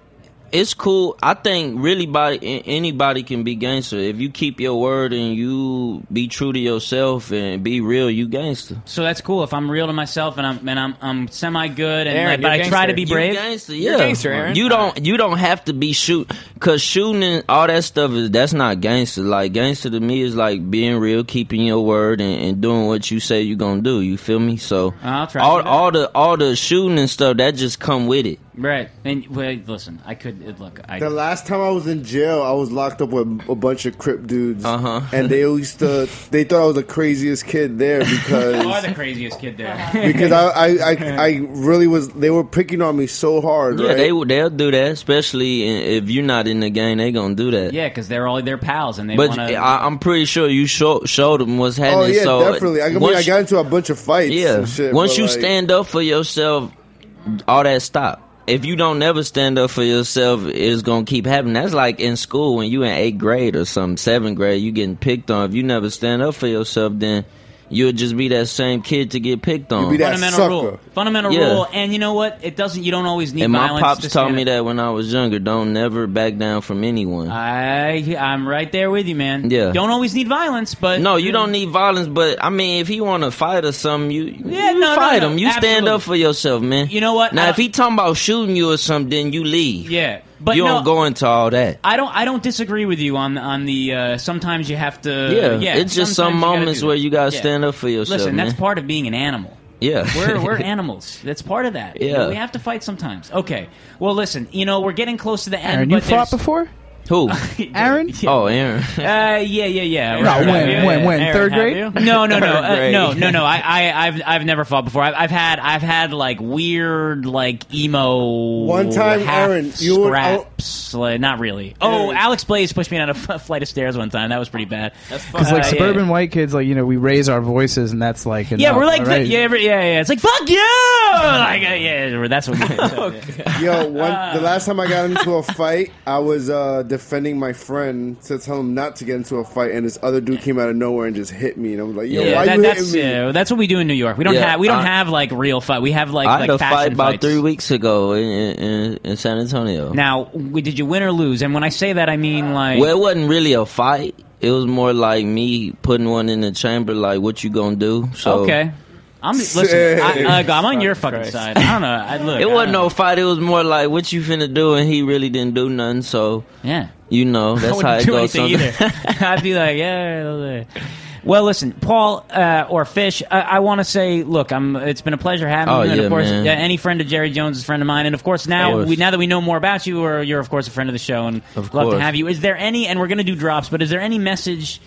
it's cool. I think really body a- anybody can be gangster if you keep your word and you be true to yourself and be real. You gangster. So that's cool. If I'm real to myself and I'm and I'm I'm semi good and Erin, like, but you're I try to gangster. be You brave. gangster, You're gangster, Erin. You don't you don't have to be shoot because shooting and all that stuff is that's not gangster. Like gangster to me is like being real, keeping your word, and, and doing what you say you're gonna do. You feel me? So I'll try all all the all the shooting and stuff that just come with it. Right. And wait, listen, I could it- look. I The last time I was in jail, I was locked up with a bunch of Crip dudes, Uh-huh. and they used to. They thought I was the craziest kid there because you are the craziest kid there. because I, I I I really was. They were picking on me so hard. Yeah, right? they will- they'll do that, especially if you're not in the gang. They gonna do that. yeah, because they're all their pals and they But want to. I, I'm pretty sure you show, showed them what's happening. Oh happening. yeah, so definitely. I mean, once I got into a bunch of fights. Yeah. and shit, Once you like, stand up for yourself, all that stop. If you don't never stand up for yourself, it's gonna keep happening. That's like in school when you in eighth grade or some seventh grade, you getting picked on. If you never stand up for yourself, then you'll just be that same kid to get picked on. fundamental rule. Fundamental Yeah. rule. And you know what? It doesn't. You don't always need And my violence. pops to taught stand me up. that when I was younger. Don't never back down from anyone. I I'm right there with you, man. Yeah. Don't always need violence, but no, you uh, don't need violence, but I mean, if he want to fight or something, you Yeah, you no, no, fight no, him. You stand absolutely. up for yourself, man. You know what? Now, I- if uh, he talking about shooting you or something, then you leave. Yeah, but you no, don't go into all that. I don't. I don't disagree with you on on the. Uh, sometimes you have to. Yeah, yeah. it's just some sometimes you gotta moments where you gotta Yeah. stand up for yourself, Listen, man. that's part of being an animal. Yeah. we're we're animals. That's part of that. Yeah. we have to fight sometimes. Okay. Well, listen. You know, we're getting close to the end. Erin, you but fought before? Who? Erin? Oh, Erin. Uh, yeah, yeah, yeah. No, Right, when, right, when, yeah. when? Erin, Third grade? you? No, no, no, uh, no, no, no. I, I, I've, I've never fought before. I've, I've had, I've had like weird, like emo. One time, half Erin, you would- scraps. like, not really. Oh, Alex Blaze pushed me down a f- flight of stairs one time. That was pretty bad. That's Because like suburban white kids, like you know, we raise our voices, and that's like Yeah, we're like, right? yeah, every- yeah, yeah. It's like fuck you. like, uh, yeah, that's what. We Yo, one, the last time I got into a fight, I was uh, defending my friend to tell him not to get into a fight, and this other dude came out of nowhere and just hit me, and I was like, "Yo, yeah, why that- you that's hitting me?" yeah, that's what we do in New York. We don't Yeah, have we don't I- have like real fight. We have like I like had a fashion fight about fights. three weeks ago in, in, in San Antonio. Now, we, did you win or lose? And when I say that, I mean like. well, it wasn't really a fight. It was more like me putting one in the chamber, like what you gonna do. So okay. I'm listen. I, I, I'm on your fucking side. I don't know. I, look, it I wasn't don't no fight. It was more like what you finna do, and he really didn't do nothing. So Yeah. you know that's wouldn't how it do goes. either. I'd be like, yeah. Well, listen, Paul uh, or Fish, I, I want to say, look, I'm. It's been a pleasure having Oh, you, and yeah, of course, man. uh, any friend of Jerry Jones is a friend of mine, and of course, now course. we now that we know more about you, or you're of course a friend of the show, and Of love to have you. Is there any? And we're going to do drops, but is there any message?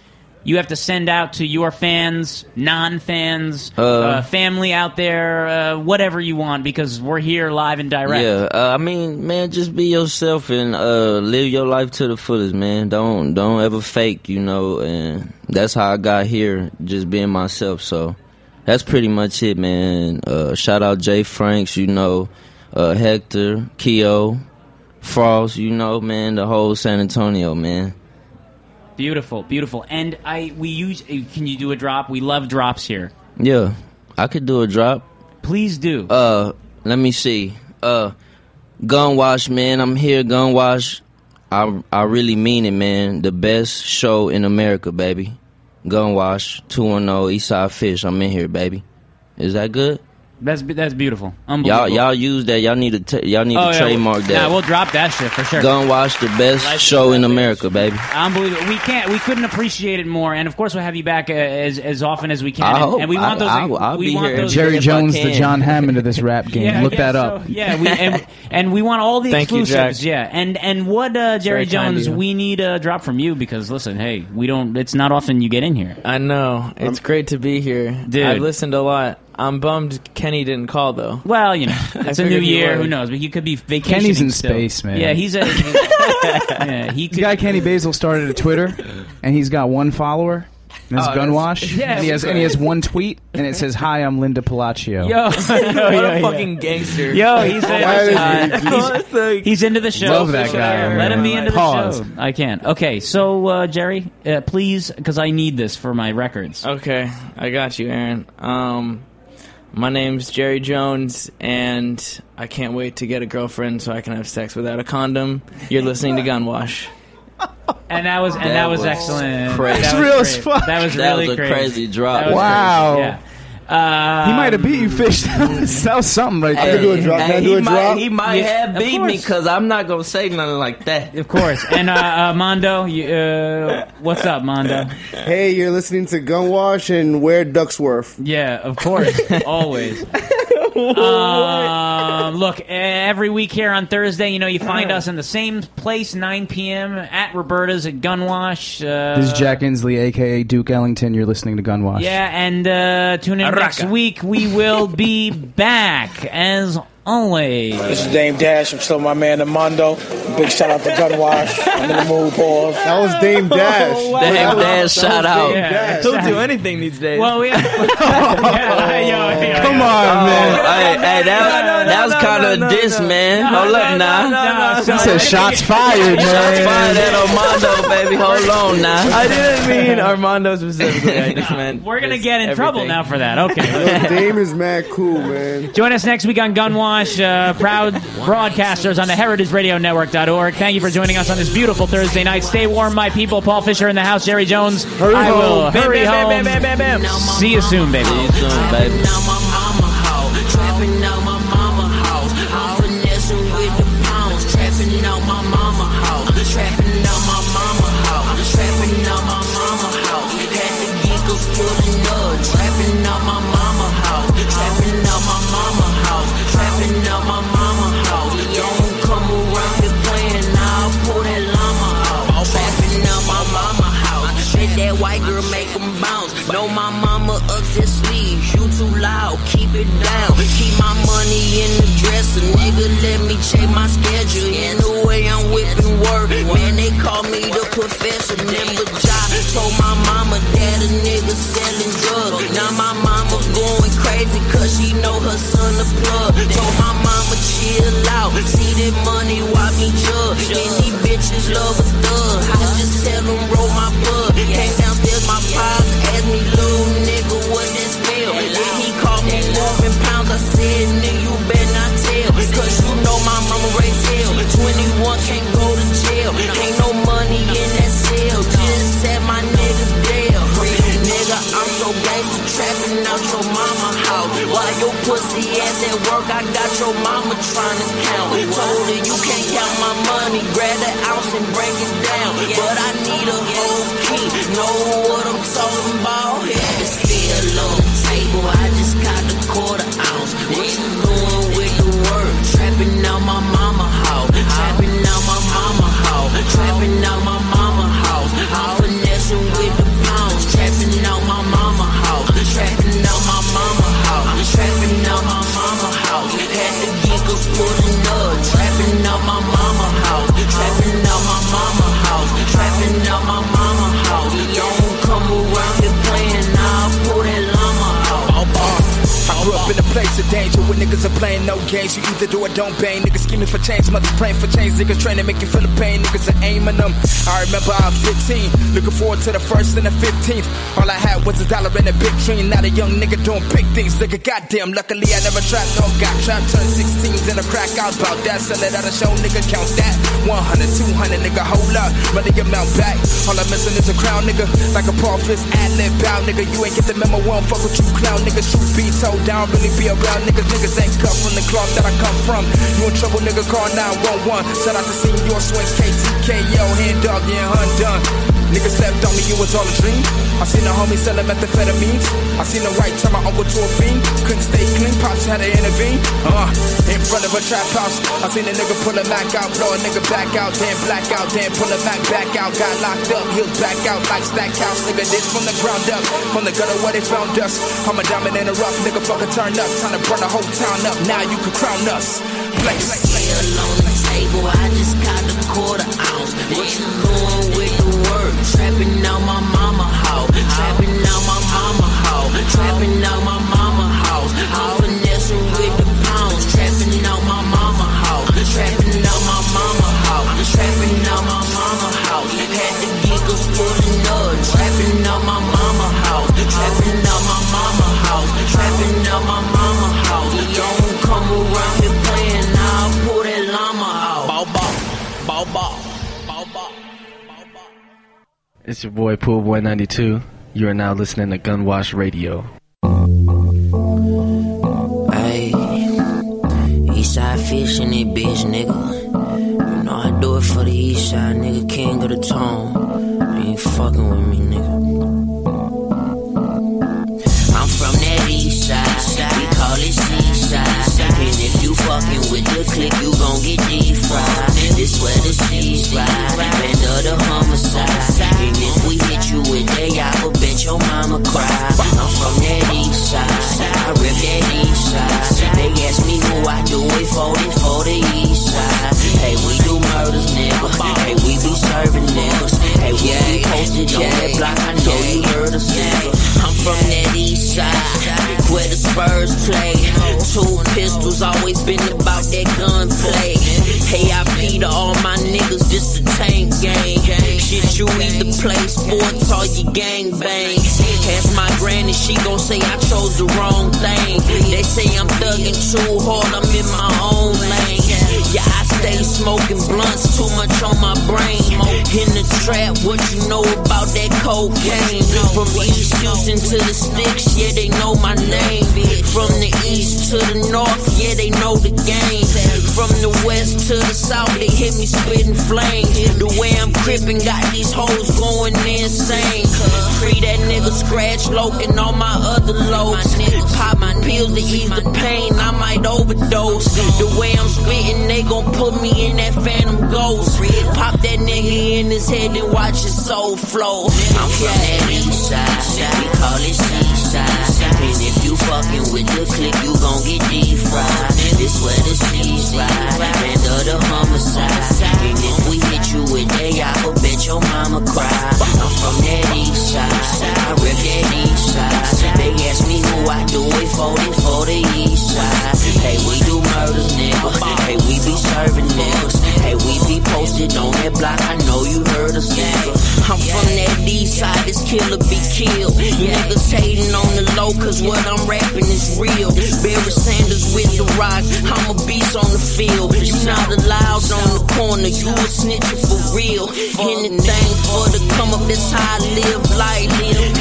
You have to send out to your fans, non-fans, uh, Uh, family out there, uh, whatever you want, because we're here live and direct. Yeah, uh, I mean, man, just be yourself and uh, live your life to the fullest, man. Don't don't ever fake, you know. And that's how I got here, just being myself. So that's pretty much it, man. Uh, shout out Jay Franks, you know, uh, Hector, Keo, Frost, you know, man, the whole San Antonio, man. Beautiful, beautiful. And I, we use. uh, Can you do a drop? We love drops here. Yeah, I could do a drop. Please do. Uh, let me see. Uh, Gun Wash, man. I'm here, Gun Wash. I I really mean it, man. The best show in America, baby. Gun Wash, 210 Eastside Fish. I'm in here, baby. Is that good? That's that's beautiful. Y'all y'all use that. Y'all need to t- y'all need Oh, to yeah, trademark we'll- that. Yeah, we'll drop that shit for sure. Gun Wash, the best show in America, baby. Unbelievable. We can't. We couldn't appreciate it more. And of course, we'll have you back uh, as as often as we can. I and, hope. and we want I- those. I- I'll we be want here. those. Jerry Jones, the. John Hammond of this rap game. Yeah, Look guess that so. up. Yeah, we and, and we want all the Thank you, exclusives. Jack. yeah, and and what uh, Jerry very Jones, we need a drop from you because listen, hey, we don't. It's not often you get in here. I know. It's great to be here. Dude. I've listened a lot. I'm bummed Kenny didn't call though. Well, you know, it's a new year. Who knows? But he could be vacationing. Kenny's in still. space, man. Yeah, he's a. yeah, he The could. guy Kenny Basil started a Twitter, and he's got one follower. And it's Oh, Gun Wash. Yeah, and he has and he has one tweet, and it says, "Hi, I'm Linda Palacio." Yo, what a fucking gangster. Yo, he's, uh, he's, he's into the show. Love that guy, Let him be man. into Pause. the show. I can't. Okay, so uh, Jerry, uh, please, because I need this for my records. Okay, I got you, Erin. Um, my name's Jerry Jones, and I can't wait to get a girlfriend so I can have sex without a condom. You're listening to Gunwash. And that was and that, That was, was excellent. crazy. That It's was real as great. fuck. That was That really was a crazy. crazy drop. That was Wow. crazy, Yeah. He might have beat you, fish. That was, something right I there. could do a drop. Can I do he a might, drop? he might Yeah, have of beat me because I'm not gonna say nothing like that. Of course. And uh, uh, Mondo, you, uh, what's up, Mondo? Hey, you're listening to Gunwash and Where Ducksworth. Yeah, of course, always. Um, look, every week here on Thursday, you know, you find us in the same place, 9 p.m. at Roberta's at Gunwash. Uh, This is Jack Insley, aka Duke Ellington. You're listening to Gun Wash. Yeah, and uh, tune in next Araka. week. We will be back as always. This is Dame Dash. I'm still my man Armando. Big shout out to Gunwash. I'm in the mood, pause. That was Dame Dash. Dame That Dash, that shout was out. Dame Dash. He'll do anything these days. Well, we. have. Come on, oh, man. Hey, hey, that, that was kind of a diss, man. Hold up now. He said shots fired, Shots man. fired at Armando, baby. Hold on now. I didn't mean Armando specifically. I just meant We're gonna just get in trouble everything. now for that. Okay. Yo, Dame is mad cool, man. Join us next week on Gunwash. Uh, proud broadcasters on the HeritageRadioNetwork.org. Thank you for joining us on this beautiful Thursday night. Stay warm, my people. Paul Fisher in the house. Jerry Jones. Hurry I will home. hurry Bam, home. bam, bam, bam, bam, bam. See you soon, baby. See you soon, baby. Nigga, let me check my schedule. In the way I'm whipping work. Man, they call me the professor. Never job. Told my mama that a nigga selling drugs. Now my mama going crazy cause she know her son a plug. Told my mama chill out. See that money, why me judge? And these bitches love a thug. I just tell them roll my blood. Came downstairs, my pops asked me, little nigga, what that smell? Then he called me moving pounds. My mama raised hell. 21 can't go to jail. Ain't no money in that cell. Just said my niggas dead. Nigga, I'm so gangster trapping out your mama house. While your pussy ass at work, I got your mama trying to count. Told her you can't count my money. Grab the ounce and break it down. But I need a whole key. Know what I'm talking about? Had to still low table. I just got the quarter ounce. What you of danger where niggas are playing no games. You either do or don't bang. Niggas scheming for change, mothers praying for change. Niggas trying to make you feel the pain. Niggas are aiming them. I remember I was 15, looking forward to the first and the 15th. All I had was a dollar and a big dream. Not a young nigga doing big things. Nigga, goddamn. Luckily I never trapped, no got trapped. Turned 16s in a crack out about that. Sell it at a show, nigga, count that. 100, 200, nigga, hold up. Ready your mount back. All I'm missing is a crown, nigga. Like a Paul Fist ad lib bow, nigga. You ain't get the memo, won't fuck with you, clown, nigga. Truth be told, down, really be around niggas. Niggas ain't cut from the cloth that I come from. You in trouble, nigga, call 911. Shout out to Senior Swings, KTKO, hand dog, yeah, undone. Niggas slept on me, it was all a dream. I seen a homie selling methamphetamines. I seen a white turn my uncle to a fiend. Couldn't stay clean, pops had to intervene. Uh, in front of a trap house. I seen a nigga pull a Mac out, blow a nigga back out, then black out, then pull a Mac back out. Got locked up, heels back out like stack house. Nigga, this from the ground up, from the gutter where they found us. I'm a diamond in a rough, nigga, fucking turn up. Time to burn the whole town up. Now you can crown us. Place. Still on the table, I just got the quarter ounce. What you doing with the? Trapping out my mama house. Trapping out my mama house. Trapping out my mama house. I'm finessing with the pounds. Trapping out my mama house. Trapping out my mama house. Trapping out my mama house. Had the giggles pulling up. Trapping out my mama It's your boy Poolboy 92. You are now listening to Gunwash Radio. Hey, Eastside fishing it, bitch, nigga. You know I do it for the Eastside, nigga. King of the tone. You ain't fucking with me, nigga. I'm from that Eastside. We call it Seaside. And if you fucking with the click, you gon' get deep fried. This where the seas ride. Band of the your mama cry. I'm from that east side, I rip that east side. They ask me who I do it for, then for the east side. Hey, we do murders, nigga. Hey, we be serving niggas. Hey, we yeah, be posted yeah, on that block, I know yeah, you heard us, nigga. I'm from that east side where the Spurs play. Two pistols, always been about that gunplay. AIP to all my niggas, just a tank gang. Shit, you either play sports or you gang bang. Ask my granny, she gon' say I chose the wrong thing. They say I'm thugging too hard, I'm in my own lane. Yeah, I stay smoking blunts, too much on my brain. In the trap, what you know about that cocaine? From East Houston to the sticks, yeah, they know my name. From the east to the north, yeah, they know the game. From the west to the south, they hit me spitting flames. The way I'm crippin' got these hoes going insane. Free that nigga scratch loking on my other loads. Pop my pills to ease the pain, I might overdose. The way I'm spitting, they gon' put me in that phantom ghost. Pop that nigga in his head and watch his soul flow. I'm from that east side, we call it seaside. And if you fucking with the click, you gon' get deep fried. This where the seas ride, land of the homicide. And if we hit you with day, I will bet your mama cry. I'm from that east side, I rep that east side. They ask me who I do it for, it for the east side. Hey, we do murders, nigga. Hey, we be serving niggas. Hey, we be posted on that block. I know you heard us, nigga. I'm from that east side, this killer be killed. Niggas hating on the low, cause what I'm rapping is real. Barry Sanders with the rock, I'm a beast on the field. You not allowed on the corner, you a snitcher for real. Anything for the come up, that's how I live life.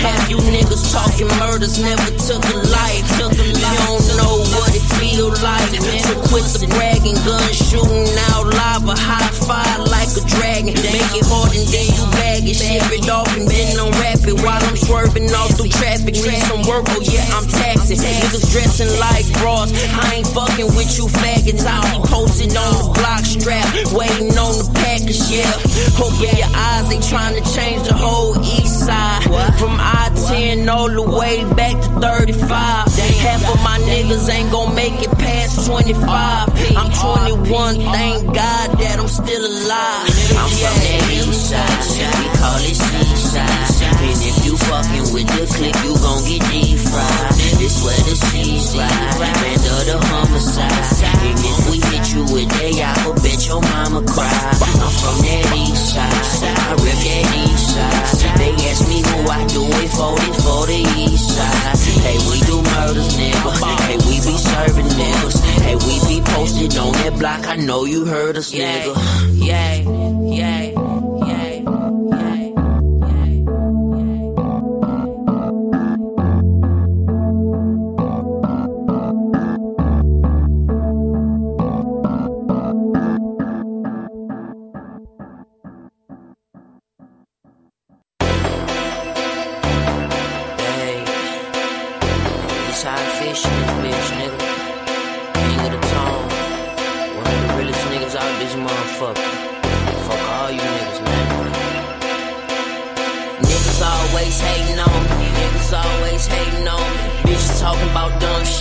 Have you niggas talking murders, never took a life. Took a life. You don't know what it feel like. So quit the bragging, gun shooting out lava, high fire like a dragon. Make it hard and then you bag it, ship it off and then unwrap it while I'm swerving all through traffic. Need some work, oh yeah, I'm taxing. Niggas dressing like bras. I ain't fucking with you faggots. I be posted on the block strap, waiting on the package, yeah. Open your eyes, they trying to change the whole east side. From I 10 all the way back to 35. Half of my niggas ain't gon' make it past 25. I'm 21, thank God that I'm still alive. I'm from that east side, we call it seaside. And if you fucking with the click, you gon' get deep fried. This where the seas ride, land of the homicide. And if we hit you with day, I will bet your mama cry. I'm from that east side, I rep that east side. They ask me who I do it for, it for the east side. Hey, we do murders, nigga. Hey, we be serving niggas. Hey, we be posted on that block. I know you heard us, nigga. Yeah, yeah, yeah.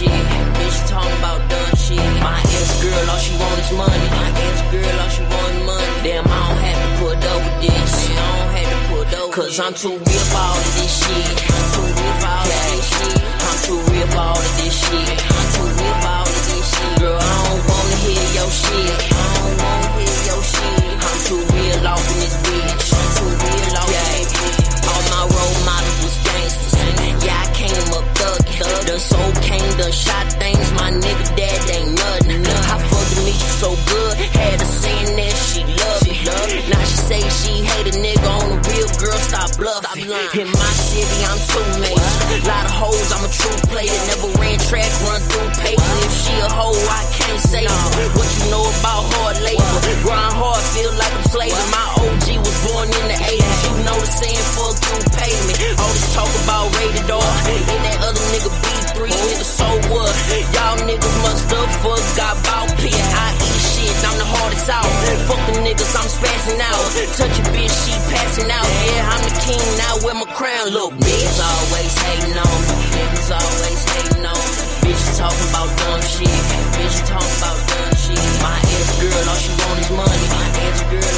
Shit. Bitches talking about dumb shit. My ex girl, all she want is money. My ex girl, all she want is money. Damn, I don't have to put up with this. I don't have to put up with Cause I'm too real for all of this shit. I'm too real for all of this shit. I'm too real for all of this shit. I'm too real for all of this shit. Girl, I don't wanna hear your shit. I don't wanna hear your shit. I'm too real off in this bitch. Done shot things. My nigga dad ain't nothing. I fucked me so good. Had her saying that she love me. Now she say she hate a nigga on the real girl. Stop bluffing. In my city, I'm too major. Lot of hoes, I'm a true player. Never ran track, run through paper. If she a hoe, I can't say. What you know about hard labor? Grind hard, feel like I'm slaving. My OG was born in the 80s. You know the saying, fuck through pavement. All this talk about rated R. And that other nigga B3, nigga, so what? Y'all niggas must have fuck, got bout pit. I eat shit, I'm the hardest out. Fuck the niggas, I'm spazzing out. Touch a bitch, she passing out. Yeah, I'm the king now, where my crown look. Niggas always hating on me. Niggas always hating on me. Talking about dumb shit. Bitches talking about dumb shit. My ex girl, all she want is money. My ex girl,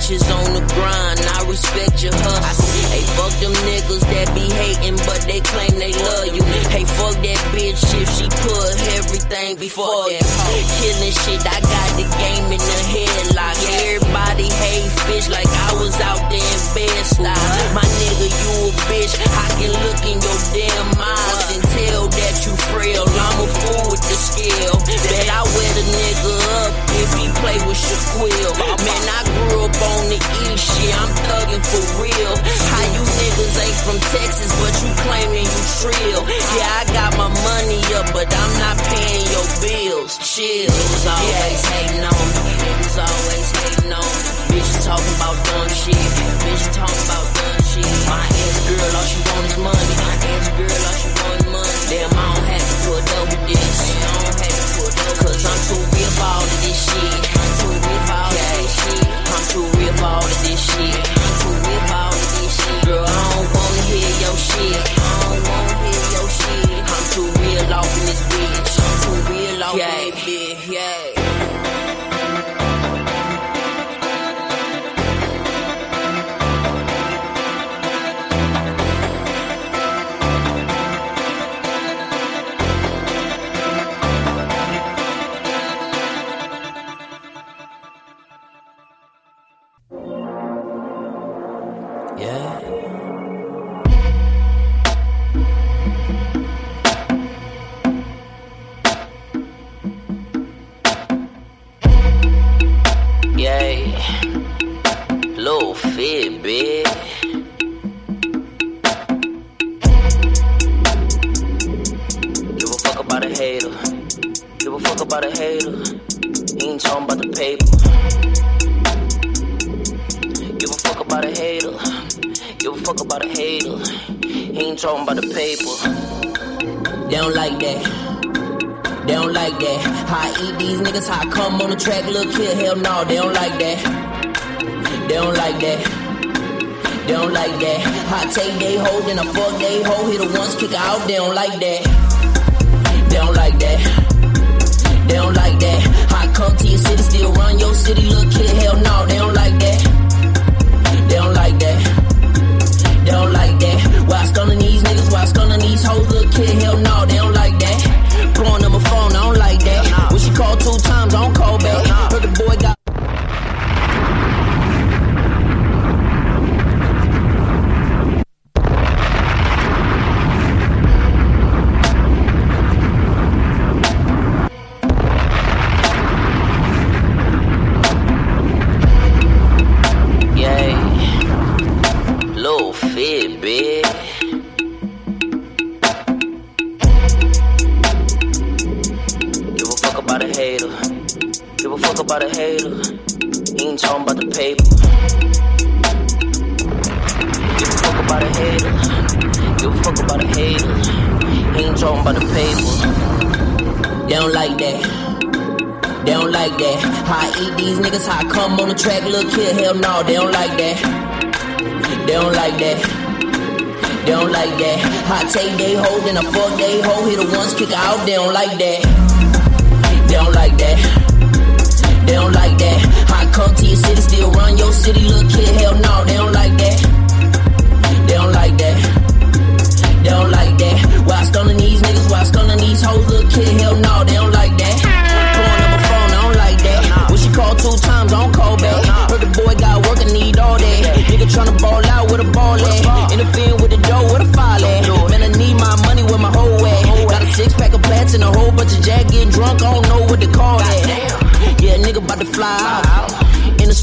bitches on the grind. I respect your hustle. Hey, fuck them niggas that be hating, but they claim they love you. Hey, fuck that bitch if she put everything before that. Killing shit, I got the game in the headlock. Everybody hate fish like I was out there in bed style. My nigga, you a bitch. I can look in your damn eyes and tell that you frail. I'm a fool with the skill. Bet I wear the nigga up if he play with Shaquille. Man, I grew up on the east shit. I'm thugging for real. How you niggas ain't from Texas, but you claiming you trill. Yeah, I got my money up, but I'm not paying your bills. Chill. Niggas always hating on me. Niggas always hating on me. Bitches talking about dumb shit. Bitches talking about dumb shit. My ex girl, all she want is money. My ex girl, all she want is money. Damn, I don't have to put up with this. I don't have to put up Cause I'm too real for all of this shit. I'm too real for all of this shit. I'm too real for all of this shit. Girl, I don't wanna hear your shit.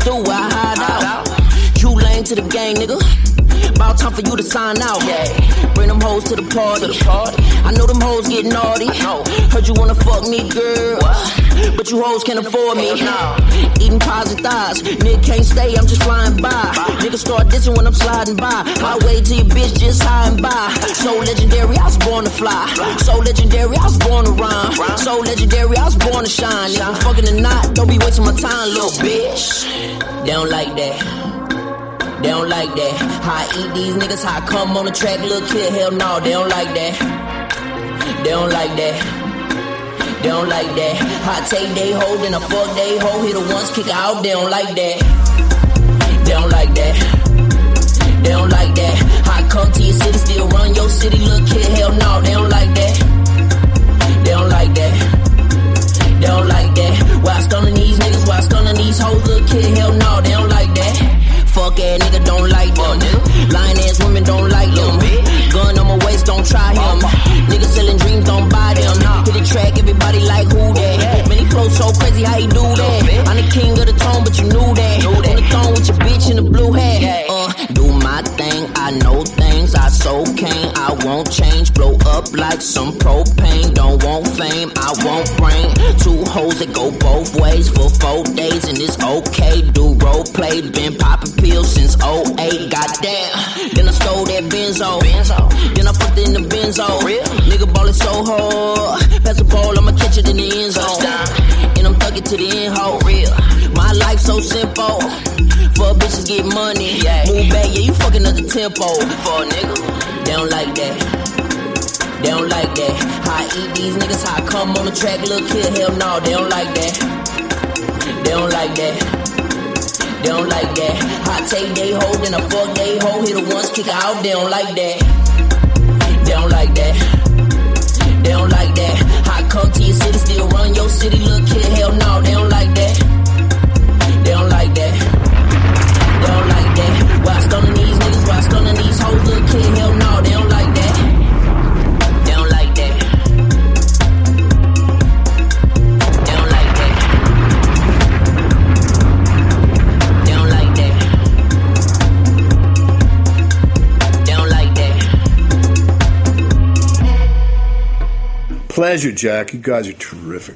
Out. In the stew, where I hide out. You lame to the gang, nigga. About time for you to sign out. Bring them hoes to the party. I know them hoes get naughty. Heard you wanna fuck me, girl. But you hoes can't afford me. Eating pies and thighs. Nigga can't stay, I'm just flying by. Nigga start dissing when I'm sliding by. Wait till your bitch just high and by. So legendary, I was born to fly. So legendary, I was born to rhyme. So legendary, I was born to shine. If I'm fucking the knot, don't be wasting my time, little bitch. They don't like that. They don't like that. How I eat these niggas, how I come on the track, look kid. hell no, they don't like that. They don't like that. They don't like that. How I take they hold and a fuck they hold. hit her once, kick out, they don't like that. They don't like that. They don't like that. How come to your city still run your city? Look kid, hell no, they don't like that. They don't like that. They don't like that. Why I stunning these niggas? Why I stunning these hoes? Look kid, hell no, they don't like that. Fuck ass nigga, don't like them. Lying ass women don't like them. Gun on my waist, don't try him. Niggas selling dreams, don't buy them. Hit the track, everybody like who that? Man, he flow so crazy, how he do that? I'm the king of the tone, but you knew that. On the throne with your bitch in the blue hat. Uh, do my thing, I know things, I so cane, I won't change. Blow up like some propane, don't want fame, I won't bring two hoes that go both ways for four days, and it's okay. Do role play, been popping pills since 08, goddamn. Then I stole that Benzo, then I fucked in the Benzo. Nigga ballin' so hard, pass the ball, I'ma catch it in the end zone. Oh, and I'm thugging to the end hole. Real. My life so simple. For bitches get money. Move back, yeah, you fucking up the tempo. For a nigga, they don't like that. They don't like that. How I eat these niggas, how I come on the track, look here, hell no, they don't like that. They don't like that. They don't like that. Hot take they hold then I fuck they hold. hit her once, kick out, they don't like that. They don't like that. They don't like that. I come to your city, still run your city, look here, hell no, they don't like that. They don't like that. They don't like that. Why I stunning these niggas, why I stunning these hoes, look here, hell Pleasure, Jack. You guys are terrific.